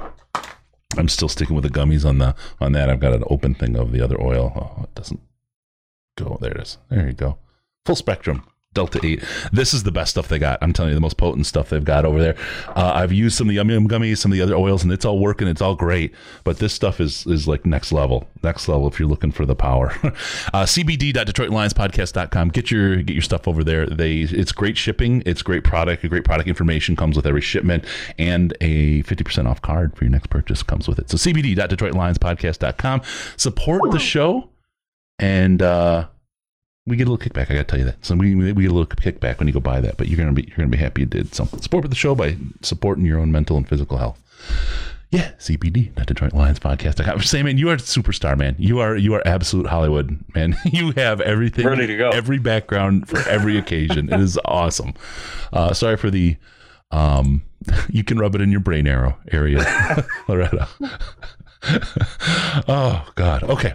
I'm still sticking with the gummies on the on that. I've got an open thing of the other oil. Oh, it doesn't go. There it is. There you go. Full spectrum. Delta 8. This is the best stuff they got. I'm telling you, the most potent stuff they've got over there. Uh, I've used some of the Yum Yum gummies, some of the other oils, and it's all working. It's all great. But this stuff is is like next level. Next level if you're looking for the power. [laughs] uh, CBD.DetroitLionsPodcast.com. Get your get your stuff over there. They It's great shipping. It's great product. Great product information comes with every shipment, and a 50% off card for your next purchase comes with it. So CBD.DetroitLionsPodcast.com. Support the show. And uh, we get a little kickback. I got to tell you that. So we, we get a little kickback when you go buy that, but you're gonna be you're gonna be happy you did something. Support the show by supporting your own mental and physical health. Yeah, CPD, not Detroit Lions podcast. I say, man, you are a superstar, man. You are you are absolute Hollywood, man. [laughs] You have everything ready to go, every background for every occasion. it is awesome. Uh, sorry for the. Um, [laughs] you can rub it in your brain arrow area, [laughs] Loretta. oh God. Okay,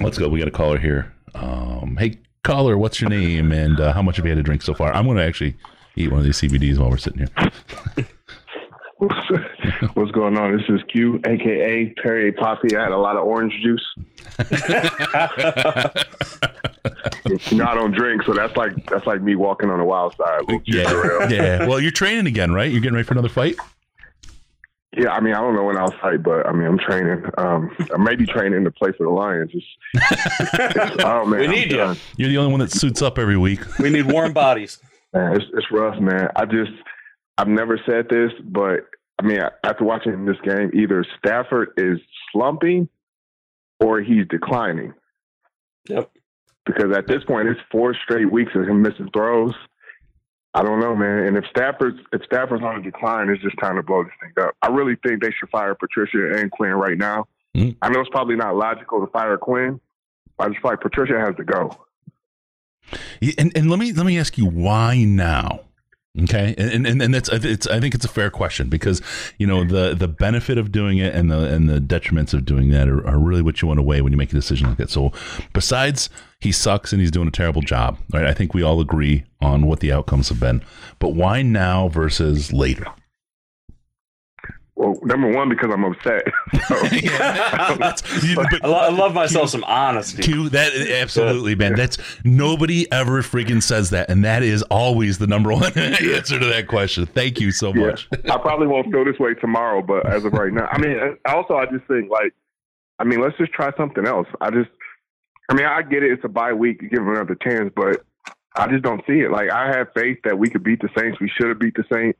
let's go. We got a caller here. Um, hey, caller, what's your name and uh, how much have you had to drink so far? I'm going to actually eat one of these CBDs while we're sitting here. [laughs] What's going on? This is Q, aka Perry Poppy. I had a lot of orange juice. you know, I don't drink, so that's like that's like me walking on the wild side. Yeah, yeah. Well, you're training again, right? You're getting ready for another fight. Yeah, I mean, I don't know when I'll fight, but I mean, I'm training. Um, I may be training to play for the Lions. It's, it's, oh man, [laughs] we need you. You're the only one that suits up every week. [laughs] We need warm bodies. Man, it's, it's rough, man. I just, I've never said this, but I mean, after watching this game, either Stafford is slumping or he's declining. Yep. Because at this point, it's four straight weeks of him missing throws. I don't know, man. And if Stafford's if Stafford's on a decline, it's just time to blow this thing up. I really think they should fire Patricia and Quinn right now. Mm-hmm. I know it's probably not logical to fire Quinn. But I just feel like Patricia has to go. And and let me let me ask you why now? Okay, and and and that's it's I think it's a fair question because you know the the benefit of doing it and the and the detriments of doing that are, are really what you want to weigh when you make a decision like that. So besides he sucks and he's doing a terrible job, right? I think we all agree on what the outcomes have been, but why now versus later? Well, number one, because I'm upset. [laughs] So, [laughs] [laughs] I, lo- I, love myself Q, some honesty. Q, that absolutely, man. That's nobody ever freaking says that, and that is always the number one answer to that question. Thank you so yeah. much. I probably won't feel this way tomorrow, but as of right now, I mean, also I just think like, I mean, let's just try something else. I just, I mean, I get it. It's a bye week. You give them another chance, but I just don't see it. Like, I have faith that we could beat the Saints. We should have beat the Saints.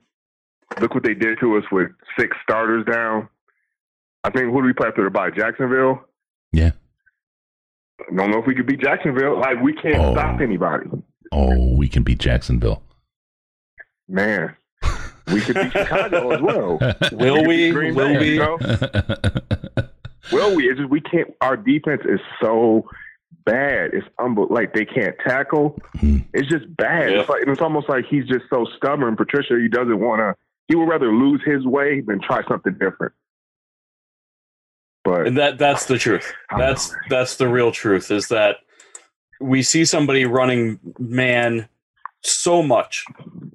Look what they did to us with six starters down. I think who do we play after the bye? Jacksonville. Yeah. I don't know if we could beat Jacksonville. Like we can't oh. stop anybody. Oh, we can beat Jacksonville. Man, we could beat Chicago as well. [laughs] Will we? Will Bay, we? You know? Will we? It's just we can't. Our defense is so bad. It's unbelievable. Like they can't tackle. Mm. It's just bad. Yeah. It's like it's almost like he's just so stubborn. Patricia, he doesn't want to. He would rather lose his way than try something different. But and that that's the truth. That's that's the real truth is that we see somebody running man so much,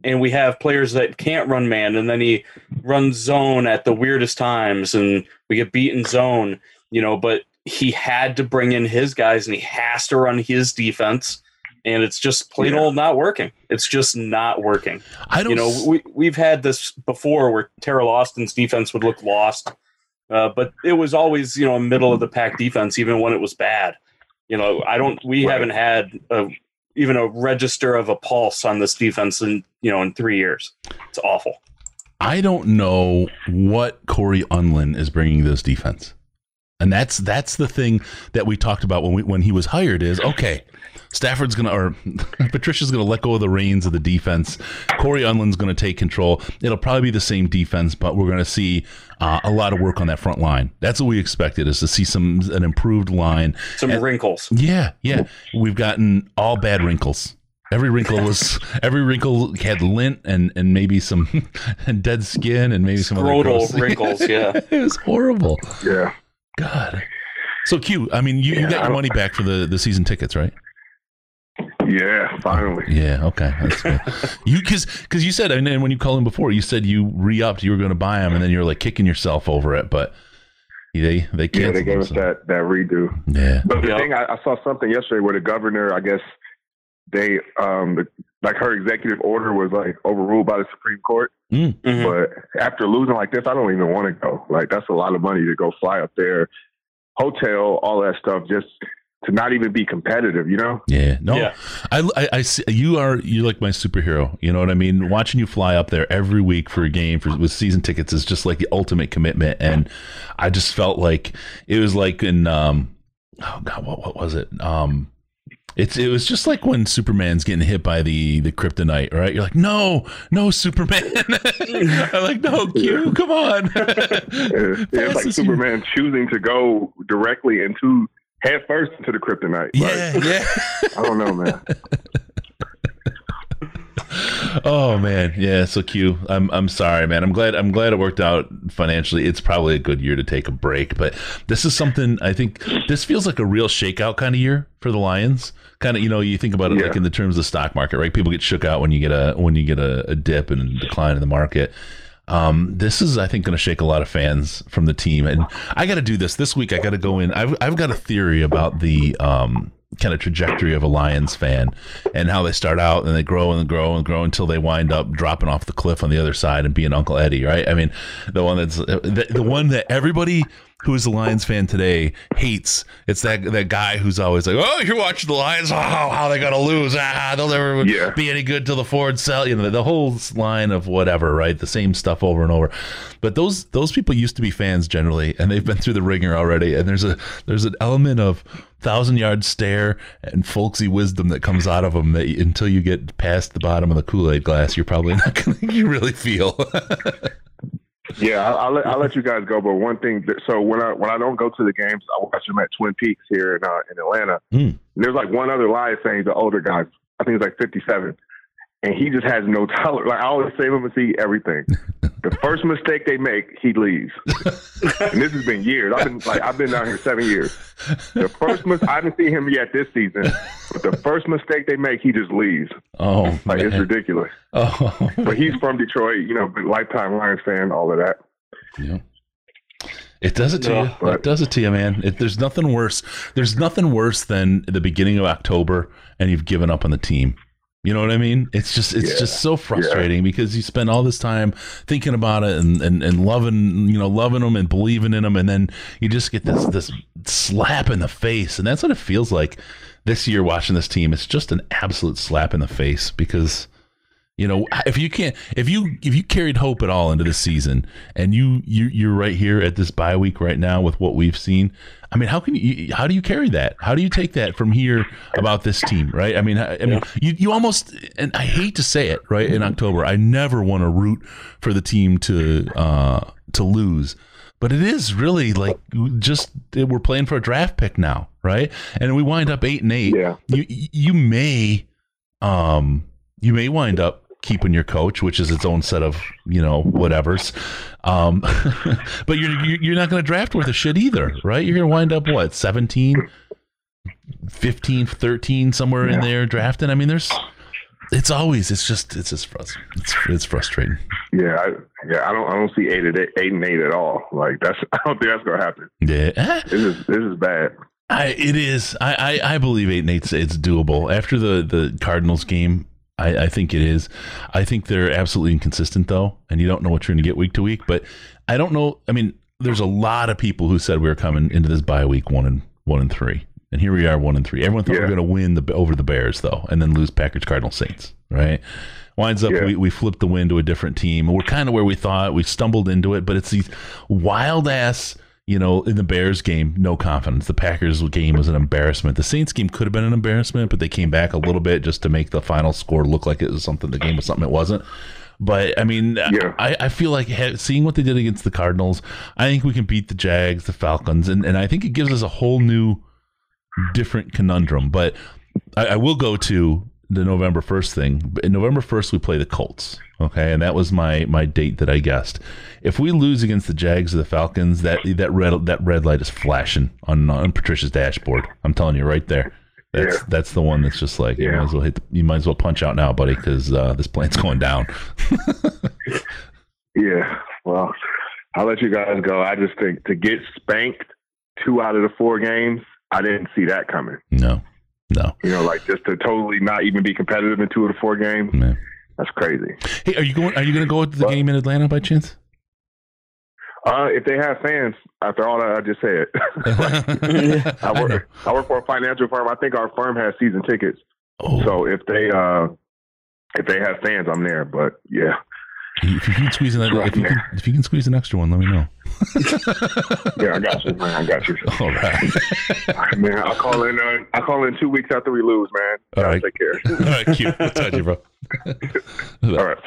and we have players that can't run man, and then he runs zone at the weirdest times, and we get beaten zone, you know. But he had to bring in his guys, and he has to run his defense, and it's just plain Yeah. old not working. It's just not working. I don't You know, we we've had this before where Teryl Austin's defense would look lost, uh, but it was always you know a middle of the pack defense, even when it was bad. You know, I don't. We Right. haven't had a, even a register of a pulse on this defense in you know in three years. It's awful. I don't know what Cory Undlin is bringing this defense, and that's that's the thing that we talked about when we when he was hired. Is okay, Stafford's gonna or [laughs] Patricia's gonna let go of the reins of the defense. Cory Undlin's gonna take control. It'll probably be the same defense, but we're gonna see uh, a lot of work on that front line. That's what we expected is to see some an improved line. Some And- wrinkles. Yeah, yeah. We've gotten all bad wrinkles. Every wrinkle was [laughs] every wrinkle had lint and and maybe some [laughs] dead skin and maybe some other Scrotal gross- wrinkles, yeah. it was horrible. Yeah. God. So Q, I mean, you, you got your money back for the the season tickets, right? Yeah, finally. Yeah. Okay. That's good. you because because you said and then when you called him before, you said you re upped, you were going to buy them, and then you were like kicking yourself over it, but they they canceled. Yeah, they gave us so- that that redo. Yeah. But the Yep. thing, I, I saw something yesterday where the governor, I guess, they um the, like her executive order was like overruled by the Supreme Court. Mm. Mhm. But after losing like this, I don't even want to go. Like that's a lot of money to go fly up there, hotel, all that stuff, just to not even be competitive. You know? Yeah, no, Yeah. I, I, I see, you are you're like my superhero. You know what I mean? Watching you fly up there every week for a game for with season tickets is just like the ultimate commitment, and I just felt like it was like in um, oh god, what what was it? Um, it's it was just like when Superman's getting hit by the the kryptonite, right? You're like, no, no, Superman. [laughs] I'm like, no, Q, come on. [laughs] Yeah, it's like Superman choosing to go directly into head first into the kryptonite. Yeah, Like, yeah. I don't know, man. [laughs] Oh man, yeah. So Q, I'm I'm sorry, man. I'm glad I'm glad it worked out financially. It's probably a good year to take a break, but this is something I think this feels like a real shakeout kind of year for the Lions. Kind of, you know, you think about it like in the terms of the stock market, right? People get shook out when you get a when you get a, a dip and a decline in the market. Um, this is, I think, going to shake a lot of fans from the team. And I got to do this this week. I got to go in. I've I've got a theory about the um kind of trajectory of a Lions fan and how they start out and they grow and grow and grow until they wind up dropping off the cliff on the other side and being Uncle Eddie, right? I mean, the one that's the, the one that everybody who is a Lions fan today hates. It's that that guy who's always like, "Oh, you're watching the Lions. Oh, how they gonna lose? Ah, they'll never Yeah. be any good till the Ford sell." You know, the, the whole line of whatever, right? The same stuff over and over. But those those people used to be fans generally, and they've been through the ringer already. And there's a there's an element of thousand yard stare and folksy wisdom that comes out of them that until you get past the bottom of the Kool Aid glass, you're probably not [laughs] gonna you really feel. [laughs] Yeah, I'll, I'll, let, I'll let you guys go. But one thing, that, so when I when I don't go to the games, I watch them at Twin Peaks here in uh, in Atlanta. Hmm. And there's like one other Lions fan, The older guy. I think he's like 57, and he just has no tolerance. Like I always save him and see everything. [laughs] the first mistake they make, he leaves. and this has been years. I've been like I've been down here seven years. The first mis- I haven't seen him yet this season, but the first mistake they make, he just leaves. oh, Like it's ridiculous. oh, But he's from Detroit, you know, lifetime Lions fan, all of that. Yeah. It does it to No, you. but- it does it to you, man. It, there's nothing worse. There's nothing worse than the beginning of October and you've given up on the team. You know what I mean? It's just it's Yeah. just so frustrating because you spend all this time thinking about it and, and, and loving you know loving them and believing in them, and then you just get this this slap in the face, and that's what it feels like this year watching this team. It's just an absolute slap in the face because you know, if you can't, if you if you carried hope at all into the season, and you you you're right here at this bye week right now with what we've seen, I mean, how can you? How do you carry that? How do you take that from here about this team? Right? I mean, I, I mean, you you almost, and I hate to say it, right? In October, I never want to root for the team to uh to lose. But it is really like just we're playing for a draft pick now, right? And we wind up eight and eight. Yeah. You you may um you may wind up keeping your coach, which is its own set of you know whatevers. Um, [laughs] but you're you're not going to draft worth a shit either, right? You're going to wind up what seventeen. 15, 13, somewhere in there drafting. I mean, there's it's always it's just it's just frus- it's, it's frustrating. Yeah, I, yeah. I don't I don't see eight at eight, eight and eight at all. Like that's [laughs] I don't think that's gonna happen. Yeah, This is this is bad. I, it is. I, I, I believe eight and eight's it's doable after the the Cardinals game. I, I think it is. I think they're absolutely inconsistent though, and you don't know what you're going to get week to week. But I don't know. I mean, there's a lot of people who said we were coming into this bye week one and one and three, and here we are one and three. Everyone thought we were going to win the over the Bears though, and then lose Packers, Cardinals, Saints. Right? Winds up Yeah. we, we flipped the win to a different team, we're kind of where we thought. We stumbled into it, but it's these wild ass you know, in the Bears game, no confidence. The Packers game was an embarrassment. The Saints game could have been an embarrassment, but they came back a little bit just to make the final score look like it was something. The game was something it wasn't. But I mean, Yeah. I, I feel like ha- seeing what they did against the Cardinals, I think we can beat the Jags, the Falcons, and, and I think it gives us a whole new, different conundrum. But I, I will go to the November first thing. In November first, we play the Colts. Okay, and that was my my date that I guessed. If we lose against the Jags or the Falcons, that that red that red light is flashing on on Patricia's dashboard. I'm telling you right there. That's Yeah. that's the one that's just like you might as well hit. The, you might as well punch out now, buddy, because uh, this plane's going down. [laughs] Yeah. Well, I'll let you guys go. I just think to get spanked two out of the four games, I didn't see that coming. No, no. You know, like just to totally not even be competitive in two of the four games. Man. That's crazy. Hey, are you going? Are you going to go to the Well- game in Atlanta by chance? Uh, if they have fans, after all that I just said, I [laughs] [laughs] I work. I work for a financial firm. I think our firm has season tickets. Oh, So if they uh, if they have fans, I'm there. But yeah, if you can squeeze in that, if you can, if you can squeeze an extra one, let me know. [laughs] yeah, I got you, man. I got you. [laughs] All right. All right, man, I'll call in. Uh, I'll call in two weeks after we lose, man. All Y'all right. take care. [laughs] All right, cute. We'll touch you, bro. All right.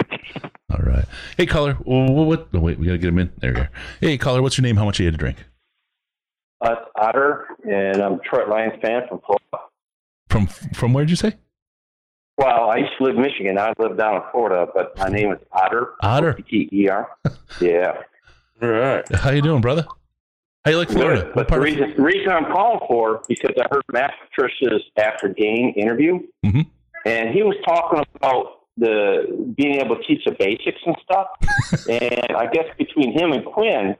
All right. Hey, caller. What? what oh, wait, we gotta get him in. There we go. Hey, caller. What's your name? How much you had to drink? Uh, Otter, and I'm a Detroit Lions fan from Florida. From from where'd you say? Well, I used to live in Michigan. I live down in Florida, but my name is Otter. Otter. T-E-R. Yeah. All right. How you doing, brother? How you like Florida? Good. What But the part of- reason, reason I'm calling for because I heard Matt Patricia's after game interview, Mhm. and he was talking about the being able to teach the basics and stuff. [laughs] and I guess between him and Quinn,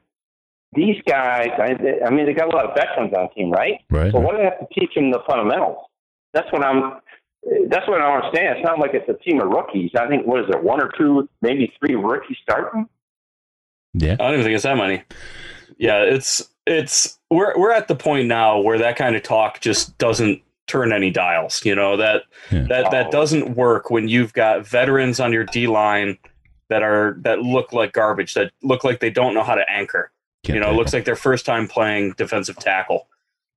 these guys, I, I mean, they got a lot of veterans on the team, right? Right. So what do they have to teach them the fundamentals? That's what I'm. That's what I don't understand. It's not like it's a team of rookies. I think what is it, one or two, maybe three rookies starting? Yeah. I don't even think it's that many. Yeah, it's it's we're we're at the point now where that kind of talk just doesn't turn any dials. You know that Yeah. that that doesn't work when you've got veterans on your D line that are that look like garbage, that look like they don't know how to anchor. Can't you know, it looks like their first time playing defensive tackle.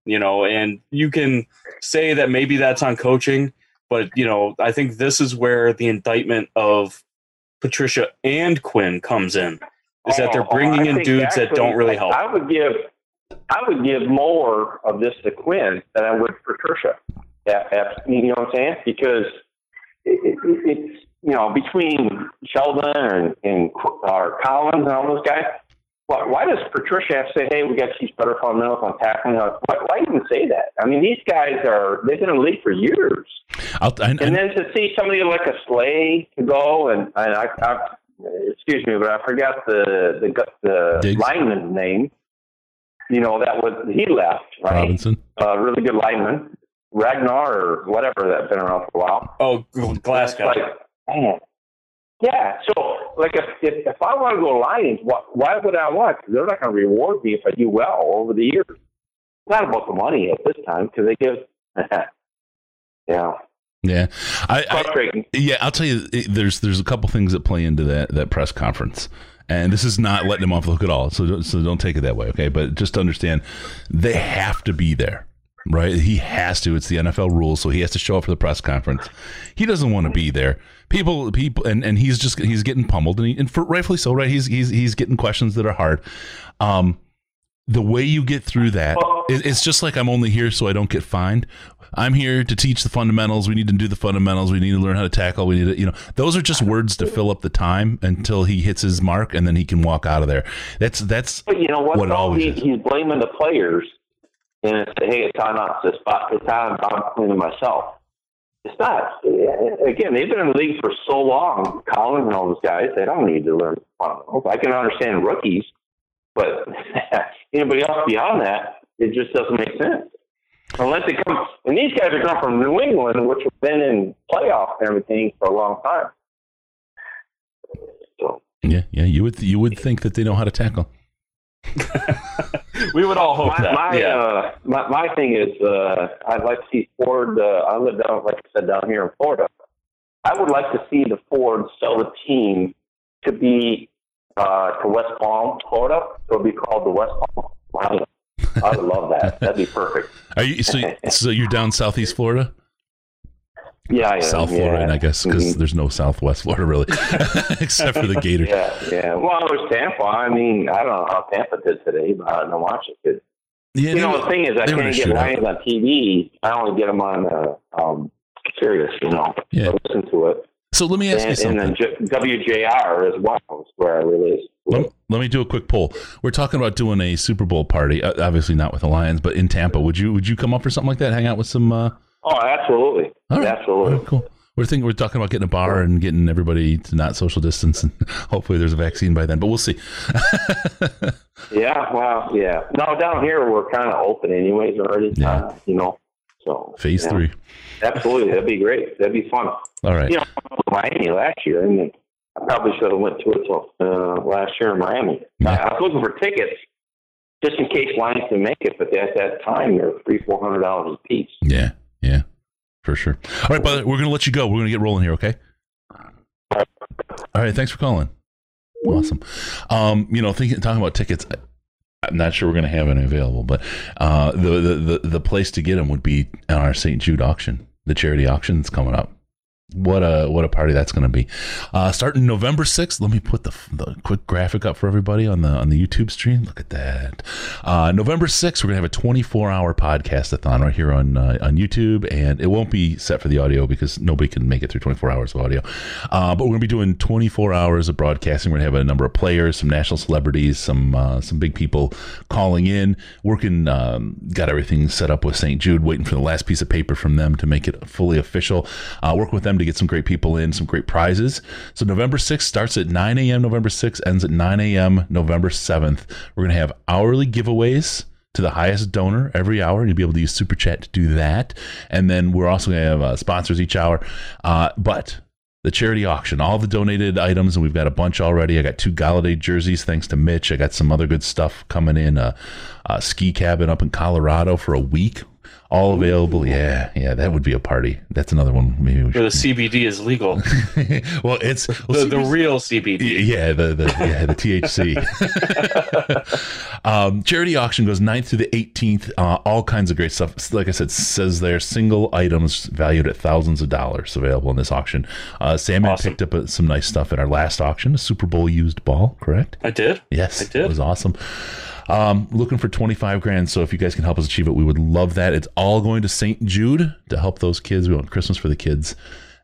You know, and you can say that maybe that's on coaching, but you know, I think this is where the indictment of Patricia and Quinn comes in. Is that they're oh, oh, bringing I in think dudes that don't really help. I would give, I would give more of this to Quinn than I would Patricia. Yeah, you know what I'm saying? Because it, it, it's you know between Shelton and, and or Collins and all those guys. Why, why does Patricia have to say, "Hey, we got to teach better fundamentals on tackling"? Why, why even say that? I mean, these guys are they've been in the league for years. I'll, I, And then to see somebody like a Slay to go and, and I, I excuse me, but I forgot the the gu- the Diggs? lineman's name. You know that was he left right. Robinson. Uh, really good lineman, Ragnar or whatever that's been around for a while. Oh, Glasgow. It's like, man. Yeah, so like if if, if I want to go Lions, why, why would I want? Because they're not going to reward me if I do well over the years. It's not about the money at this time because they give. [laughs] yeah, Yeah. I, I, yeah, I'll tell you. There's there's a couple things that play into that that press conference, and this is not letting them off the hook at all. So don't, so don't take it that way, okay? But just to understand, they have to be there, right? He has to. It's the NFL rules, so he has to show up for the press conference. He doesn't want to be there. People, people, and, and he's just he's getting pummeled, and, he, and for, rightfully so, right? He's he's he's getting questions that are hard. Um, the way you get through that, it, it's just like I'm only here so I don't get fined. I'm here to teach the fundamentals. We need to do the fundamentals. We need to learn how to tackle. We need to, you know, those are just words to fill up the time until he hits his mark, and then he can walk out of there. That's that's But you know what? What always he, is. he's blaming the players, and say, "Hey, it's time out. It's spot. It's time. I'm cleaning myself." It's not. Again, they've been in the league for so long. Colin and all those guys, they don't need to learn fundamentals. I can understand rookies, but [laughs] anybody else beyond that, it just doesn't make sense. Unless they come, and these guys are coming from New England, which have been in playoff and everything for a long time. So Yeah, yeah. You would you would think that they know how to tackle. we would all hope my that. my, yeah. uh, my my thing is, uh, I'd like to see Ford. Uh, I live down, like I said, down here in Florida. I would like to see the Ford sell the team to be uh, to West Palm, Florida. So it'd be called the West Palm Lions. I would love that. That'd be perfect. Are you so? so you're down southeast Florida, Yeah, I am, South yeah. Florida, I guess, because Mhm. there's no Southwest Florida really, [laughs] except for the Gators. Yeah, yeah. Well, there's Tampa. I mean, I don't know how Tampa did today, but I didn't watch it. 'cause- Yeah, you know, were- the thing is, I they were in a can't get. Lions on TV. I only get them on uh, um, Sirius. You know, Yeah. I listen to it. So let me ask you and, something. and then WJR as well is where I release. Let, let me do a quick poll. We're talking about doing a Super Bowl party. Uh, obviously not with the Lions, but in Tampa. Would you would you come up for something like that? Hang out with some. Uh, Oh, absolutely, right. absolutely. cool. We're thinking we're talking about getting a bar and getting everybody to not social distance, and [laughs] hopefully there's a vaccine by then. But we'll see. [laughs] Yeah, well, yeah. No, down here we're kind of open anyways already. Yeah. Uh, you know, so Phase yeah. three. Absolutely, that'd be great. That'd be fun. All right. You know, Miami last year. I mean, I probably should have went to it uh, last year in Miami. I, I was looking for tickets just in case Lions can make it, but at that time they're three, four hundred dollars a piece. Yeah, yeah, for sure. All right, but we're gonna let you go. We're gonna get rolling here, okay? All right, thanks for calling. Awesome. Um, you know, thinking talking about tickets. I'm not sure we're gonna have any available, but uh, the, the the the place to get them would be on our St. Jude auction, the charity auction that's coming up. What a what a party that's going to be! Uh, starting November sixth. Let me put the, the quick graphic up for everybody on the on the YouTube stream. Look at that. Uh, November sixth, we're going to have a 24 hour podcast-a-thon right here on uh, on YouTube, and it won't be set for the audio because nobody can make it through 24 hours of audio. Uh, but we're going to be doing 24 hours of broadcasting. We're going to have a number of players, some national celebrities, some uh, some big people calling in, working. Um, got everything set up with St. Jude, waiting for the last piece of paper from them to make it fully official. Uh, working with them to get some great people in, some great prizes. So November 6th starts at 9 a.m. November 6th, ends at 9 a.m. November 7th. We're going to have hourly giveaways to the highest donor every hour. You'll be able to use Super Chat to do that. And then we're also going to have uh, sponsors each hour. Uh, but the charity auction, all the donated items, and we've got a bunch already. I got two Golladay jerseys, thanks to Mitch. I got some other good stuff coming in. A, a ski cabin up in Colorado for a week, all available. Yeah, yeah, that would be a party. That's another one. Maybe we Where the. CBD is legal. [laughs] well, it's the, the real CBD. yeah, the the yeah, the THC. [laughs] [laughs] um, charity auction goes 9th through the 18th. Uh, all kinds of great stuff. Like I said, says there single items valued at thousands of dollars available in this auction. Uh, Sam had picked up uh, some nice stuff at our last auction. A Super Bowl used ball, correct? I did. Yes, I did. It was awesome. Um, looking for 25 grand. So if you guys can help us achieve it, we would love that. It's all going to St. Jude to help those kids. We want Christmas for the kids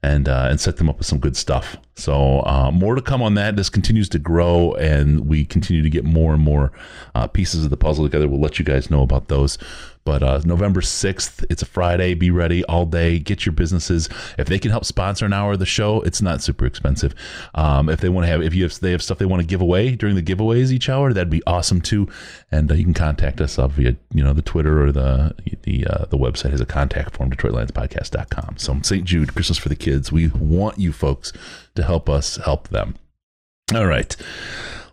and uh, and set them up with some good stuff. So uh, more to come on that. This continues to grow, and we continue to get more and more uh, pieces of the puzzle together. We'll let you guys know about those. But uh, November sixth, it's a Friday. Be ready all day. Get your businesses. If they can help sponsor an hour of the show, it's not super expensive. Um, if they want to have, if you have, they have stuff they want to give away during the giveaways each hour, that'd be awesome too. And uh, you can contact us up via you know the Twitter or the the uh, the website has a contact form DetroitLionsPodcast.com. So St. Jude Christmas for the kids. We want you folks to help us help them. All right.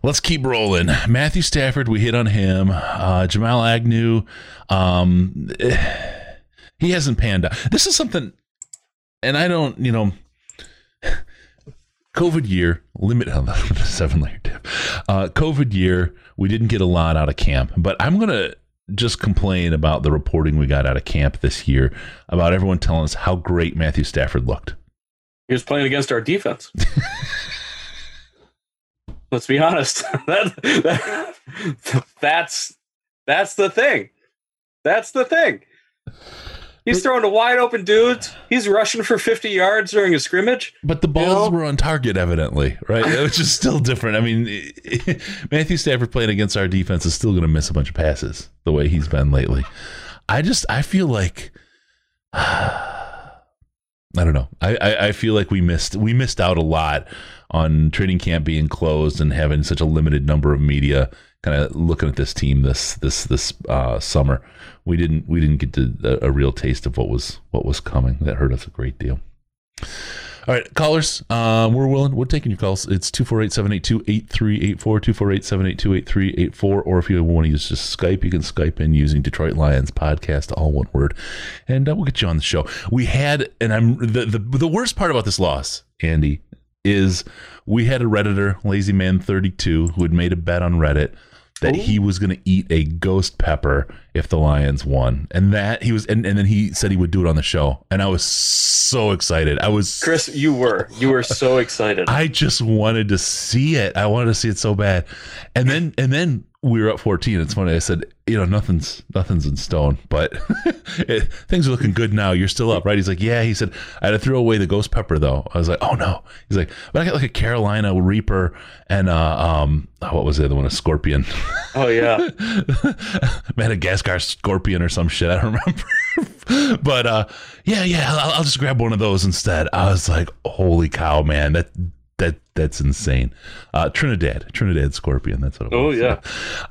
Let's keep rolling. Matthew Stafford, we hit on him. Uh, Jamal Agnew, um, [sighs] he hasn't panned out. This is something, and I don't, you know, [sighs] COVID year, limit [laughs] on the seven layer dip. Uh, COVID year, we didn't get a lot out of camp, but I'm going to just complain about the reporting we got out of camp this year about everyone telling us how great Matthew Stafford looked. He was playing against our defense. [laughs] Let's be honest. [laughs] that, that- that's that's the thing. That's the thing. He's throwing to wide open dudes. He's rushing for 50 yards during a scrimmage. But the balls were on target, evidently, right? [laughs] Which is still different. I mean, [laughs] Matthew Stafford playing against our defense is still going to miss a bunch of passes the way he's been lately. I just I feel like [sighs] I don't know. I, I, I feel like we missed we missed out a lot on training camp being closed and having such a limited number of media kind of looking at this team this this this uh, summer. We didn't we didn't get to a, a real taste of what was what was coming. That hurt us a great deal. All right, callers, um, we're willing. We're taking your calls. It's 248 782 8384, 248 782 8384. Or if you want to use just Skype, you can Skype in using Detroit Lions podcast, all one word, and uh, we'll get you on the show. We had, and I'm the, the, the worst part about this loss, Andy, is we had a Redditor, Lazy Man 32, who had made a bet on Reddit that Ooh. he was going to eat a ghost pepper if the Lions won. And that he was, and, and then he said he would do it on the show. And I was so excited. I was, Chris, you were, you were so excited. I just wanted to see it. I wanted to see it so bad. And then, and then we were up 14. It's funny. I said, you know, nothing's nothing's in stone, but [laughs] it, things are looking good now. You're still up, right? He's like, yeah. He said, I had to throw away the ghost pepper though. I was like, oh no. He's like, but I got like a Carolina Reaper and uh, um, what was the other one? A Scorpion. Oh yeah, [laughs] Madagascar Scorpion or some shit. I don't [laughs] remember. but uh, yeah, yeah. I'll, I'll just grab one of those instead. I was like, holy cow, man! That that that's insane. Uh, Trinidad, Trinidad Scorpion. That's what it was. Oh yeah.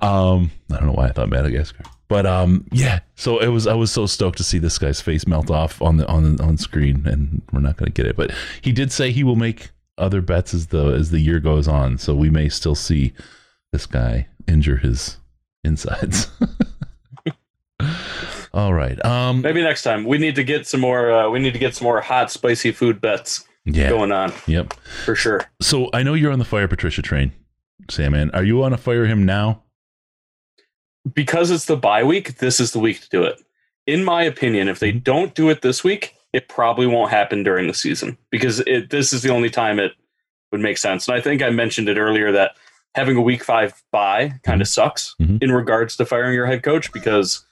Um, I don't know why I thought Madagascar, but um, yeah. So it was. I was so stoked to see this guy's face melt off on the on on screen, and we're not going to get it. But he did say he will make other bets as the as the year goes on. So we may still see this guy injure his insides. [laughs] All right. Um, Maybe next time we need to get some more. Uh, we need to get some more hot, spicy food bets yeah. going on. Yep, for sure. So I know you're on the fire Patricia train, Sam. are you on to fire him now? Because it's the bye week. This is the week to do it. In my opinion, if they mm-hmm. don't do it this week, it probably won't happen during the season because it, this is the only time it would make sense. And I think I mentioned it earlier that having a week five bye kind of mm-hmm. sucks mm-hmm. in regards to firing your head coach because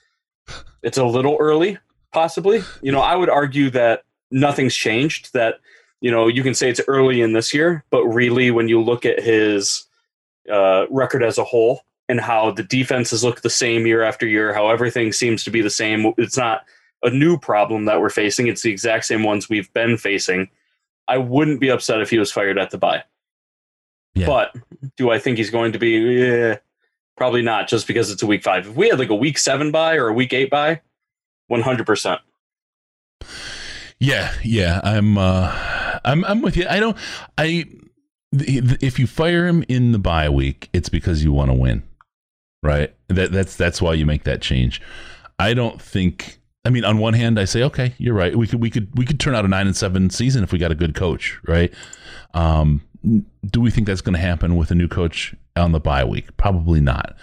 it's a little early, possibly. You know, I would argue that nothing's changed, that you know, you can say it's early in this year, but really, when you look at his uh, record as a whole and how the defenses look the same year after year, how everything seems to be the same, it's not a new problem that we're facing. It's the exact same ones we've been facing. I wouldn't be upset if he was fired at the bye. Yeah. But do I think he's going to be? Yeah, probably not, just because it's a week five. If we had like a week seven bye or a week eight bye, one hundred percent. Yeah, yeah, I'm. uh I'm I'm with you. I don't. I if you fire him in the bye week, it's because you want to win, right? That that's that's why you make that change. I don't think. I mean, on one hand, I say, okay, you're right. We could we could we could turn out a nine and seven season if we got a good coach, right? Um, do we think that's going to happen with a new coach on the bye week? Probably not.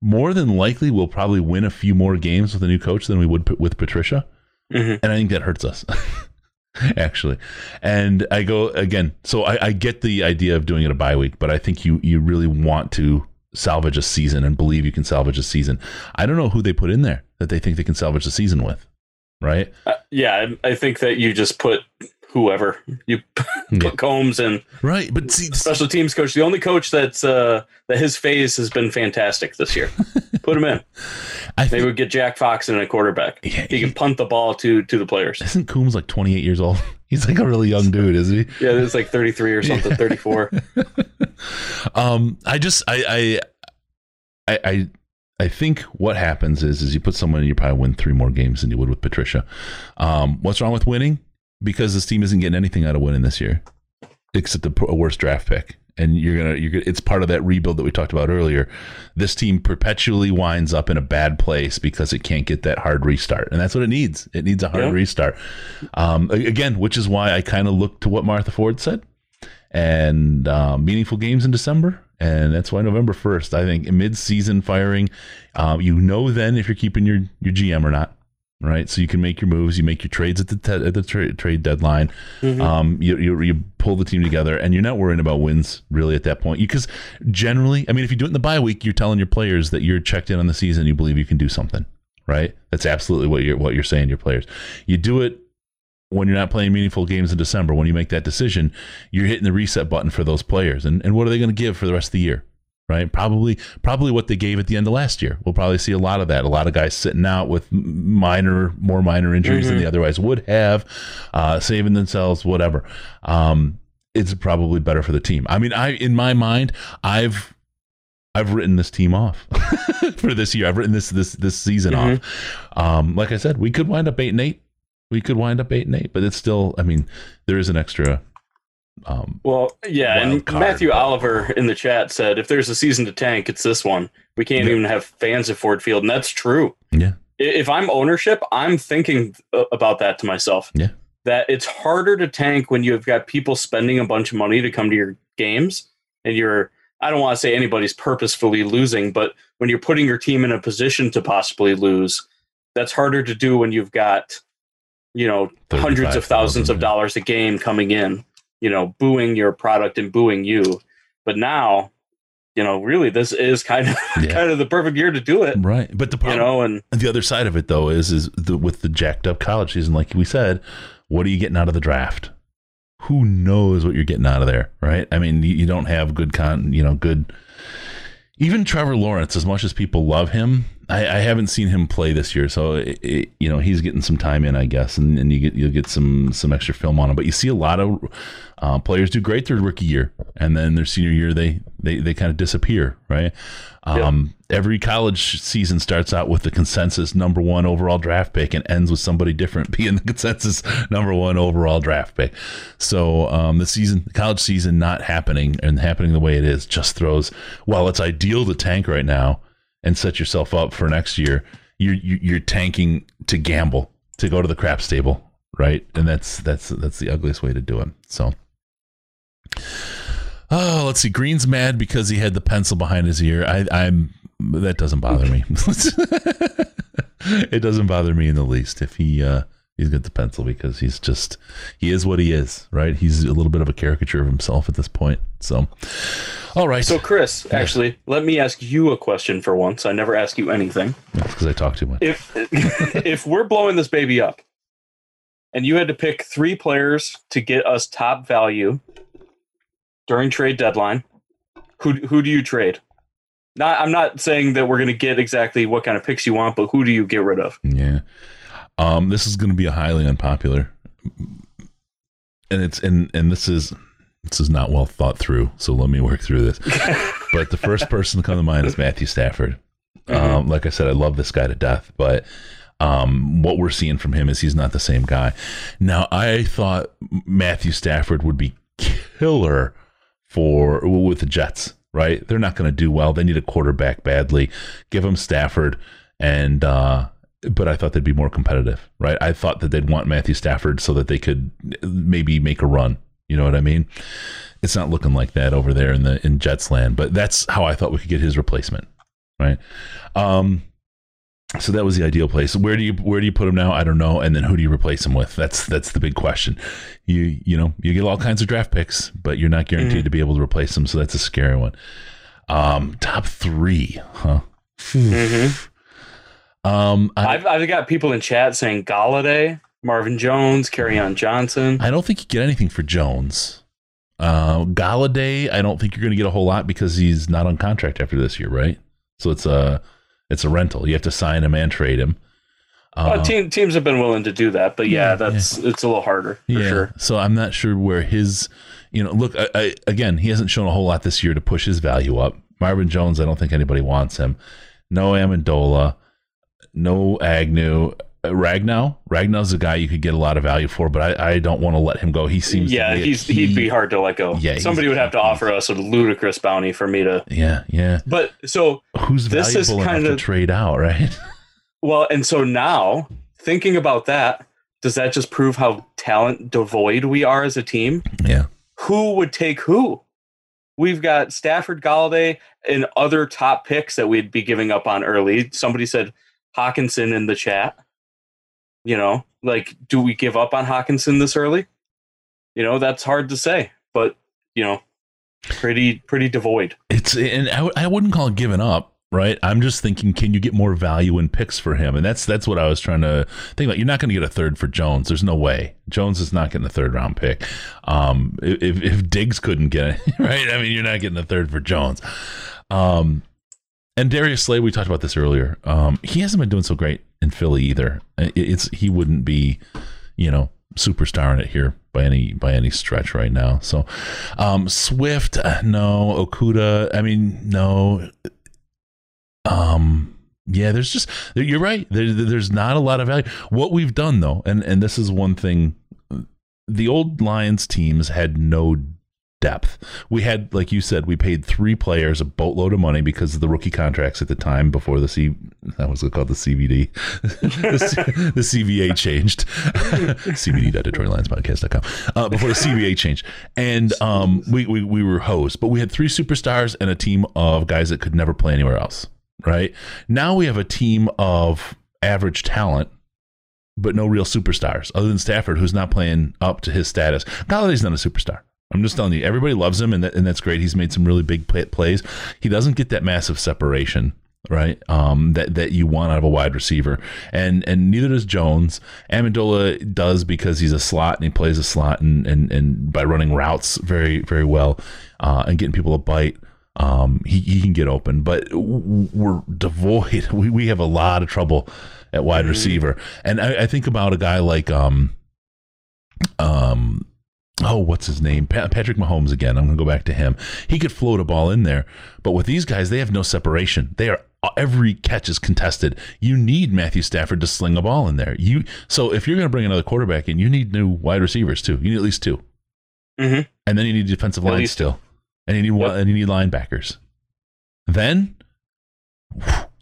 More than likely, we'll probably win a few more games with a new coach than we would with Patricia, mm-hmm. and I think that hurts us. [laughs] actually. And I go again. So I, I, get the idea of doing it a bye week, but I think you you really want to salvage a season and believe you can salvage a season. I don't know who they put in there that they think they can salvage the season with, right? Uh, yeah, I think that you just put whoever you [laughs] put yeah. Coombs and right, but see, special teams coach, the only coach that's uh, that his phase has been fantastic this year. [laughs] put him in. I Maybe think, we get Jack Fox in a quarterback. Yeah, he, he, can punt the ball to to the players. Isn't Coombs like 28 years old? [laughs] He's like a really young dude, isn't he? Yeah, it's like 33 or something, 34. um, I just I I I I think what happens is is you put someone and you probably win three more games than you would with Patricia. Um, what's wrong with winning? Because this team isn't getting anything out of winning this year, except a, a worse draft pick and you're gonna you're gonna, it's part of that rebuild that we talked about earlier. This team perpetually winds up in a bad place because it can't get that hard restart, and that's what it needs. It needs a hard yeah. restart. Um, again, which is why I kind of look to what Martha Ford said, and um, meaningful games in December, and that's why November first. I think mid-season firing, um, you know then if you're keeping your your GM or not right? So you can make your moves, you make your trades at the te- at the tra- trade deadline. Mm-hmm. Um, you, you, you pull the team together, and you're not worrying about wins really at that point. Because generally, I mean, if you do it in the bye week, you're telling your players that you're checked in on the season, you believe you can do something, right? That's absolutely what you're what you're saying to your players. You do it when you're not playing meaningful games in December. When you make that decision, you're hitting the reset button for those players, and and what are they going to give for the rest of the year? Right? Probably, probably what they gave at the end of last year. We'll probably see a lot of that. A lot of guys sitting out with minor, more minor injuries than Mhm. they otherwise would have, uh, saving themselves, whatever. Um, it's probably better for the team. I mean, I in my mind, I've I've written this team off [laughs] for this year. I've written this this this season Mhm. off. Um, like I said, we could wind up eight and eight. We could wind up eight and eight, but it's still. I mean, there is an extra. Um, Well, yeah, and card, Matthew Oliver in the chat said, if there's a season to tank, it's this one. We can't Yeah. even have fans at Ford Field, and that's true. yeah, If I'm ownership, I'm thinking uh, about that to myself. Yeah. That it's harder to tank when you've got people spending a bunch of money to come to your games, and you're. I don't want to say anybody's purposefully losing, but when you're putting your team in a position to possibly lose, that's harder to do when you've got, you know, hundreds of thousands of 35,000, dollars a game coming in, you know, booing your product and booing you. But now, you know, really, this is kind of [laughs] Yeah. kind of the perfect year to do it. right. But the You know, and the other side of it though is is the, with the jacked up college season, like we said, what are you getting out of the draft? Who knows what you're getting out of there, right? I mean, you, you don't have good con, you know, good. Even Trevor Lawrence, as much as people love him, I, I haven't seen him play this year, so it, it, you know he's getting some time in, I guess, and, and you get you'll get some some extra film on him. But you see a lot of uh, players do great their rookie year, and then their senior year they they, they kind of disappear, right? Um, Every college season starts out with the consensus number one overall draft pick and ends with somebody different [laughs] being the consensus number one overall draft pick. So um, the season, the college season, not happening and happening the way it is, just throws. While it's ideal to tank right now and set yourself up for next year, you're you- you're tanking to gamble to go to the crap table, right? And that's that's that's the ugliest way to do it. So. Oh, let's see. Green's mad because he had the pencil behind his ear. I, I'm that doesn't bother me. [laughs] it doesn't bother me in the least if he uh, he's got the pencil because he's just he is what he is, right? He's a little bit of a caricature of himself at this point. So, all right. so Chris, actually, let me ask you a question for once. I never ask you anything. That's because I talk too much. If [laughs] if we're blowing this baby up, and you had to pick three players to get us top value during trade deadline, who who do you trade? Not, I'm not saying that we're going to get exactly what kind of picks you want, but who do you get rid of? Yeah. Um, this is going to be a highly unpopular, and it's and and this is this is not well thought through. So let me work through this. [laughs] but the first person to come to mind is Matthew Stafford. Um, like I said, I love this guy to death, but um, what we're seeing from him is he's not the same guy. Now, I thought Matthew Stafford would be killer for with the Jets. Right? They're not going to do well. They need a quarterback badly. Give them Stafford, and uh, but I thought they'd be more competitive. Right? I thought that they'd want Matthew Stafford so that they could maybe make a run. You know what I mean? It's not looking like that over there in the in Jets land, but that's how I thought we could get his replacement. Right? Um, so that was the ideal place. Where do you where do you put him now? I don't know. And then who do you replace him with? That's that's the big question. You you know you get all kinds of draft picks, but you're not guaranteed Mhm. to be able to replace them. So that's a scary one. Um, top three, huh? Mhm. Um, I, I've I've got people in chat saying Golladay, Marvin Jones, on Johnson. I don't think you get anything for Jones. Uh, Golladay, I don't think you're going to get a whole lot because he's not on contract after this year, right? So it's a it's a rental. You have to sign him and trade him. Uh, team, teams have been willing to do that, but yeah, Yeah, that's it's a little harder for yeah. sure. So I'm not sure where his, you know, look, I, I, again, he hasn't shown a whole lot this year to push his value up. Marvin Jones, I don't think anybody wants him. No Amendola, no Agnew. Uh, Ragnow, Ragnow's a guy you could get a lot of value for, but I, I don't want to let him go. He seems to Yeah, be he's key- he'd be hard to let go. Yeah, somebody would have to offer us a ludicrous bounty for me to. Yeah, yeah. But so Who's this is kind of trade out, right? [laughs] well, and so now thinking about that, does that just prove how talent devoid we are as a team? Yeah. Who would take who? We've got Stafford, Golladay, and other top picks that we'd be giving up on early. Somebody said Hockenson in the chat. You know, like, do we give up on Hockenson this early? You know, that's hard to say, but you know, pretty pretty devoid. It's and I, I wouldn't call it giving up, right? I'm just thinking, can you get more value in picks for him? And that's that's what I was trying to think about. You're not going to get a third for Jones. There's no way Jones is not getting a third round pick. Um, if if Diggs couldn't get it, [laughs] right? I mean, you're not getting a third for Jones. Um, and Darius Slay, we talked about this earlier. Um, he hasn't been doing so great in Philly either. It's he wouldn't be, you know, superstar in it here by any by any stretch right now. So, um, Swift, uh, no. Okudah, I mean, no. Um, yeah, there's just you're right. There, there's not a lot of value. What we've done though, and and this is one thing, the old Lions teams had no depth. We had, like you said, we paid three players a boatload of money because of the rookie contracts at the time before the C that was called the CVD, [laughs] the, the, CVA changed. [laughs] CVD.DetroitLionsPodcast.com. Uh, before the CVA changed, and um, we, we we were hosed, but we had three superstars and a team of guys that could never play anywhere else. Right now, we have a team of average talent but no real superstars other than Stafford, who's not playing up to his status. Golladay's not a superstar. I'm just telling you, everybody loves him, and that, and that's great. He's made some really big plays. He doesn't get that massive separation, right? Um, that that you want out of a wide receiver, and and neither does Jones. Amendola does because he's a slot and he plays a slot, and and and by running routes very very well, uh, and getting people to bite. Um, he, he can get open, but we're devoid. [laughs] We, we have a lot of trouble at wide mm-hmm. receiver. And I, I, think about a guy like um um oh, what's his name? Pa- Patrick Mahomes again. I'm going to go back to him. He could float a ball in there, but with these guys, they have no separation. They are every catch is contested. You need Matthew Stafford to sling a ball in there. You so if you're going to bring another quarterback in, you need new wide receivers too. You need at least 2 mm-hmm. and then you need defensive line still, and you need yep. and you need linebackers. Then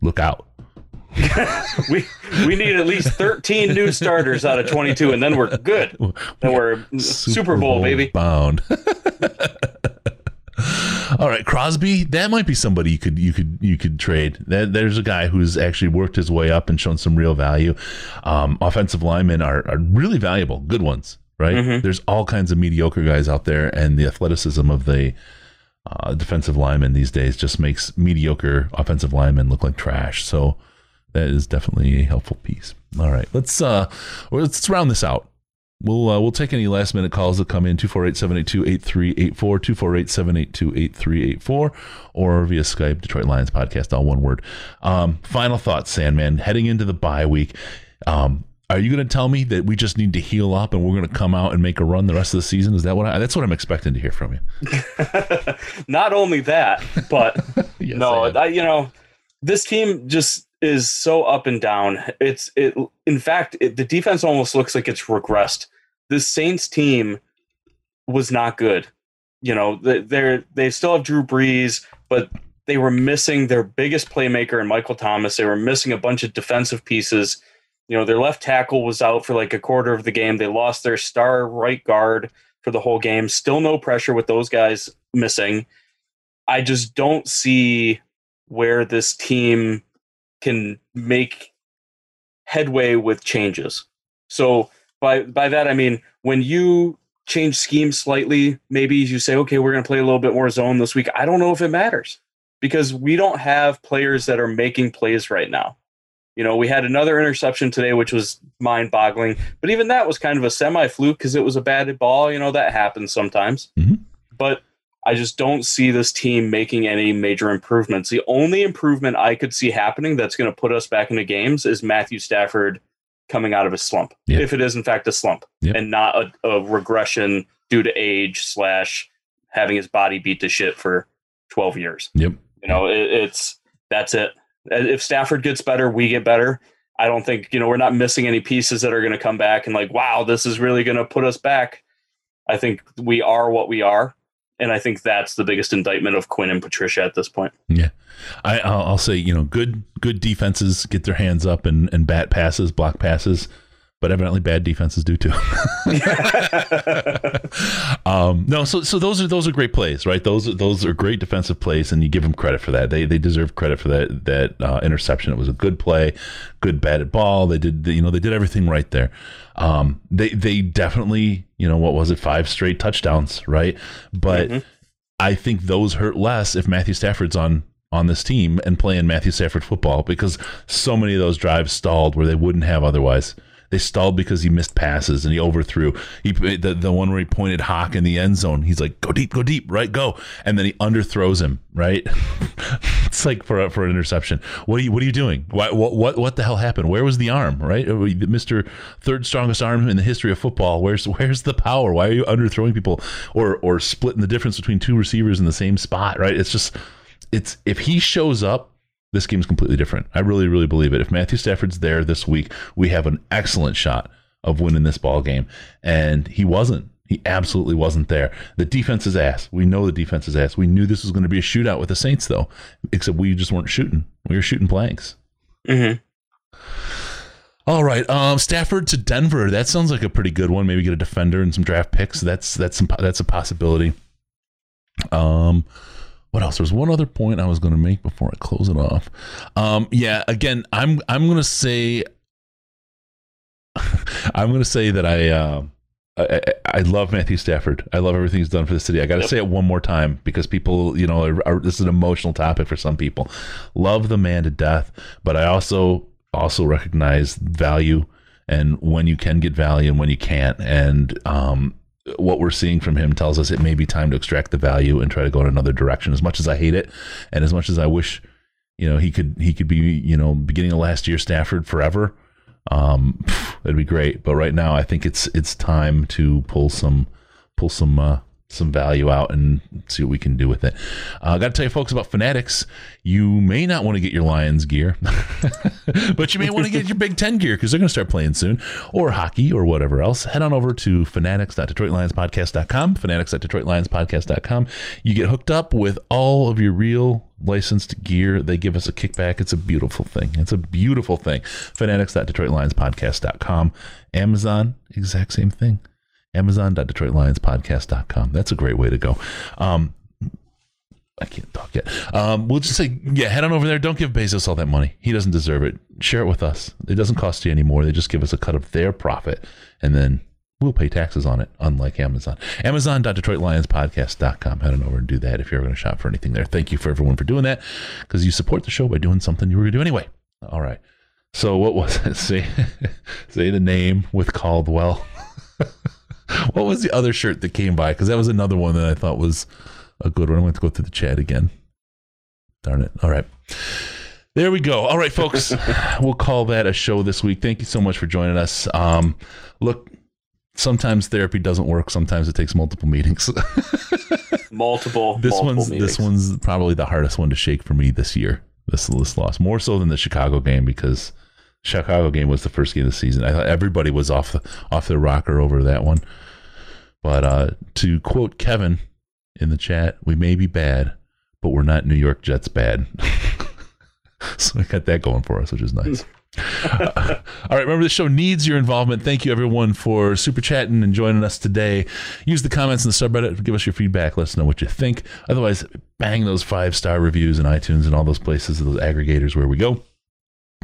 look out. [laughs] we we need at least 13 new starters out of 22 and then we're good. Then we're super, super bowl, bowl, baby. bound. [laughs] All right crosby that might be somebody you could you could you could trade. That there's a guy who's actually worked his way up and shown some real value. Um, offensive linemen are, are really valuable good ones right? Mm-hmm. there's all kinds of mediocre guys out there and the athleticism of the uh, defensive linemen these days just makes mediocre offensive linemen look like trash. So that is definitely a helpful piece. All right, let's uh, let's round this out. We'll uh, we'll take any last minute calls that come in 248-782-8384, 248-782-8384, or via Skype, Detroit Lions Podcast, all one word. Um, final thoughts, Sandman, heading into the bye week. Um, are you going to tell me that we just need to heal up and we're going to come out and make a run the rest of the season? Is that what I, that's what I'm expecting to hear from you? [laughs] Not only that, but [laughs] yes, no, I, you know, this team just is so up and down. It's it. In fact, it, the defense almost looks like it's regressed. This Saints team was not good. You know, they're they still have Drew Brees, but they were missing their biggest playmaker in Michael Thomas. They were missing a bunch of defensive pieces. You know, their left tackle was out for like a quarter of the game. They lost their star right guard for the whole game. Still no pressure with those guys missing. I just don't see where this team can make headway with changes. So by by that I mean when you change schemes slightly, maybe you say, okay, we're going to play a little bit more zone this week. I don't know if it matters because we don't have players that are making plays right now. You know, we had another interception today, which was mind boggling, but even that was kind of a semi fluke because it was a bad ball. You know, that happens sometimes. Mm-hmm. But I just don't see this team making any major improvements. The only improvement I could see happening that's going to put us back into games is Matthew Stafford coming out of a slump, yep. if it is in fact a slump, yep. and not a, a, regression due to age slash having his body beat to shit for twelve years. Yep. You know, it, it's that's it. Uh, if Stafford gets better, we get better. I don't think you know we're not missing any pieces that are going to come back and like, wow, this is really going to put us back. I think we are what we are and I think that's the biggest indictment of Quinn and Patricia at this point. Yeah, I, will say you know good good defenses get their hands up and, and bat passes, block passes, but evidently bad defenses do too. [laughs] um, no, so so those are those are great plays, right? Those those are great defensive plays, and you give them credit for that. They they deserve credit for that that uh, interception. It was a good play, good batted ball. They did you know they did everything right there. Um, they they definitely you know what was it five straight touchdowns, right? But mm-hmm. I think those hurt less if Matthew Stafford's on on this team and playing Matthew Stafford football because so many of those drives stalled where they wouldn't have otherwise. They stalled because he missed passes and he overthrew. He the the one where he pointed Hawk in the end zone. He's like, "Go deep, go deep, right, go," and then he underthrows him. Right? [laughs] it's like for for an interception. What are you What are you doing? What what what what the hell happened? Where was the arm? Right, uh, Mister Third strongest arm in the history of football. Where's Where's the power? Why are you underthrowing people or or splitting the difference between two receivers in the same spot? Right? It's just it's if he shows up this game's completely different. I really, really believe it. If Matthew Stafford's there this week, we have an excellent shot of winning this ball game. And he wasn't. He absolutely wasn't there. The defense is ass. We know the defense is ass. We knew this was going to be a shootout with the Saints, though, except we just weren't shooting. We were shooting blanks. Mm-hmm. All right, um, Stafford to Denver. That sounds like a pretty good one. Maybe get a defender and some draft picks. That's that's some, that's a possibility. Um, what else? There's one other point I was going to make before I close it off. Um, yeah, again, I'm I'm going to say [laughs] I'm going to say that I, uh, I, I love Matthew Stafford. I love everything he's done for the city. I got to yep. say it one more time because people, you know, are, are, this is an emotional topic for some people. Love the man to death, but I also also recognize value and when you can get value and when you can't. And um, what we're seeing from him tells us it may be time to extract the value and try to go in another direction. As much as I hate it, and as much as I wish, you know, he could he could be you know beginning of last year Stafford forever. Um, that'd be great. But right now, I think it's it's time to pull some pull some uh, some value out and see what we can do with it. Uh, I got to tell you, folks, about Fanatics. You may not want to get your Lions gear, [laughs] but you may want to get your Big Ten gear because they're going to start playing soon, or hockey, or whatever else. Head on over to fanatics.detroitlionspodcast.com, fanatics.detroitlionspodcast.com. You get hooked up with all of your real licensed gear. They give us a kickback. It's a beautiful thing. It's a beautiful thing. Fanatics.detroitlionspodcast.com. Amazon, exact same thing amazon.detroitlionspodcast.com. That's a great way to go. Um, I can't talk yet. Um, we'll just say, yeah, head on over there. Don't give Bezos all that money. He doesn't deserve it. Share it with us. It doesn't cost you any more. They just give us a cut of their profit, and then we'll pay taxes on it, unlike Amazon. Amazon.detroitlionspodcast.com. Head on over and do that if you're going to shop for anything there. Thank you for everyone for doing that because you support the show by doing something you were going to do anyway. All right. So what was it? [laughs] Say, say the name with Caldwell. [laughs] what was the other shirt that came by? Because that was another one that I thought was a good one. I'm going to go through the chat again. Darn it. All right. There we go. All right, folks. [laughs] we'll call that a show this week. Thank you so much for joining us. Um, look, sometimes therapy doesn't work. Sometimes it takes multiple meetings. [laughs] multiple. This multiple one's meetings. this one's probably the hardest one to shake for me this year. This this loss more so than the Chicago game because Chicago game was the first game of the season. I thought everybody was off the, off their rocker over that one. But uh, to quote Kevin in the chat, we may be bad, but we're not New York Jets bad. [laughs] so we got that going for us, which is nice. [laughs] uh, all right, remember the show needs your involvement. Thank you everyone for super chatting and joining us today. Use the comments in the subreddit, give us your feedback, let us know what you think. Otherwise, bang those five star reviews in iTunes and all those places, those aggregators where we go.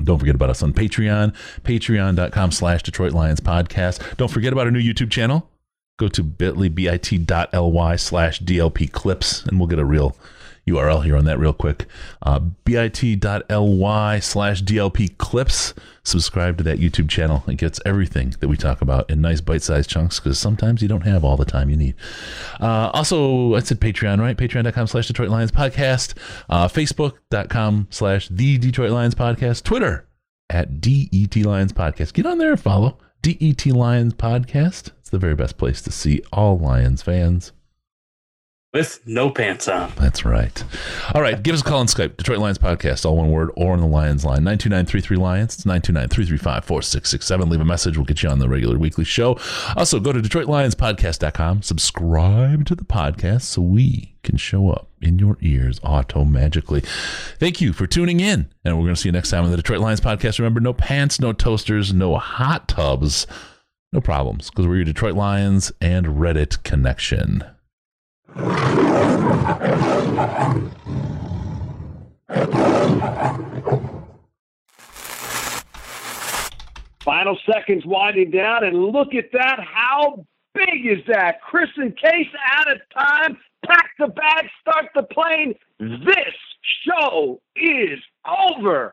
Don't forget about us on Patreon, patreon.com slash Detroit Lions podcast. Don't forget about our new YouTube channel. Go to bit.ly, bit.ly slash DLP clips, and we'll get a real URL here on that real quick. Uh, bit.ly slash DLP clips. Subscribe to that YouTube channel. It gets everything that we talk about in nice bite sized chunks because sometimes you don't have all the time you need. Uh, also, I said Patreon, right? Patreon.com slash Detroit Lions podcast. Uh, Facebook.com slash The Detroit Lions podcast. Twitter at DET Lions podcast. Get on there and follow DET Lions podcast. It's the very best place to see all Lions fans with no pants on. That's right. All right, give us a call on Skype, Detroit Lions Podcast, all one word, or on the Lions line, 929 Lions. It's 929 335 4667. Leave a message. We'll get you on the regular weekly show. Also, go to DetroitLionsPodcast.com, subscribe to the podcast so we can show up in your ears auto magically. Thank you for tuning in, and we're going to see you next time on the Detroit Lions Podcast. Remember, no pants, no toasters, no hot tubs, no problems, because we're your Detroit Lions and Reddit connection. Final seconds winding down, and look at that. How big is that? Chris and Case out of time. Pack the bag, start the plane. This show is over.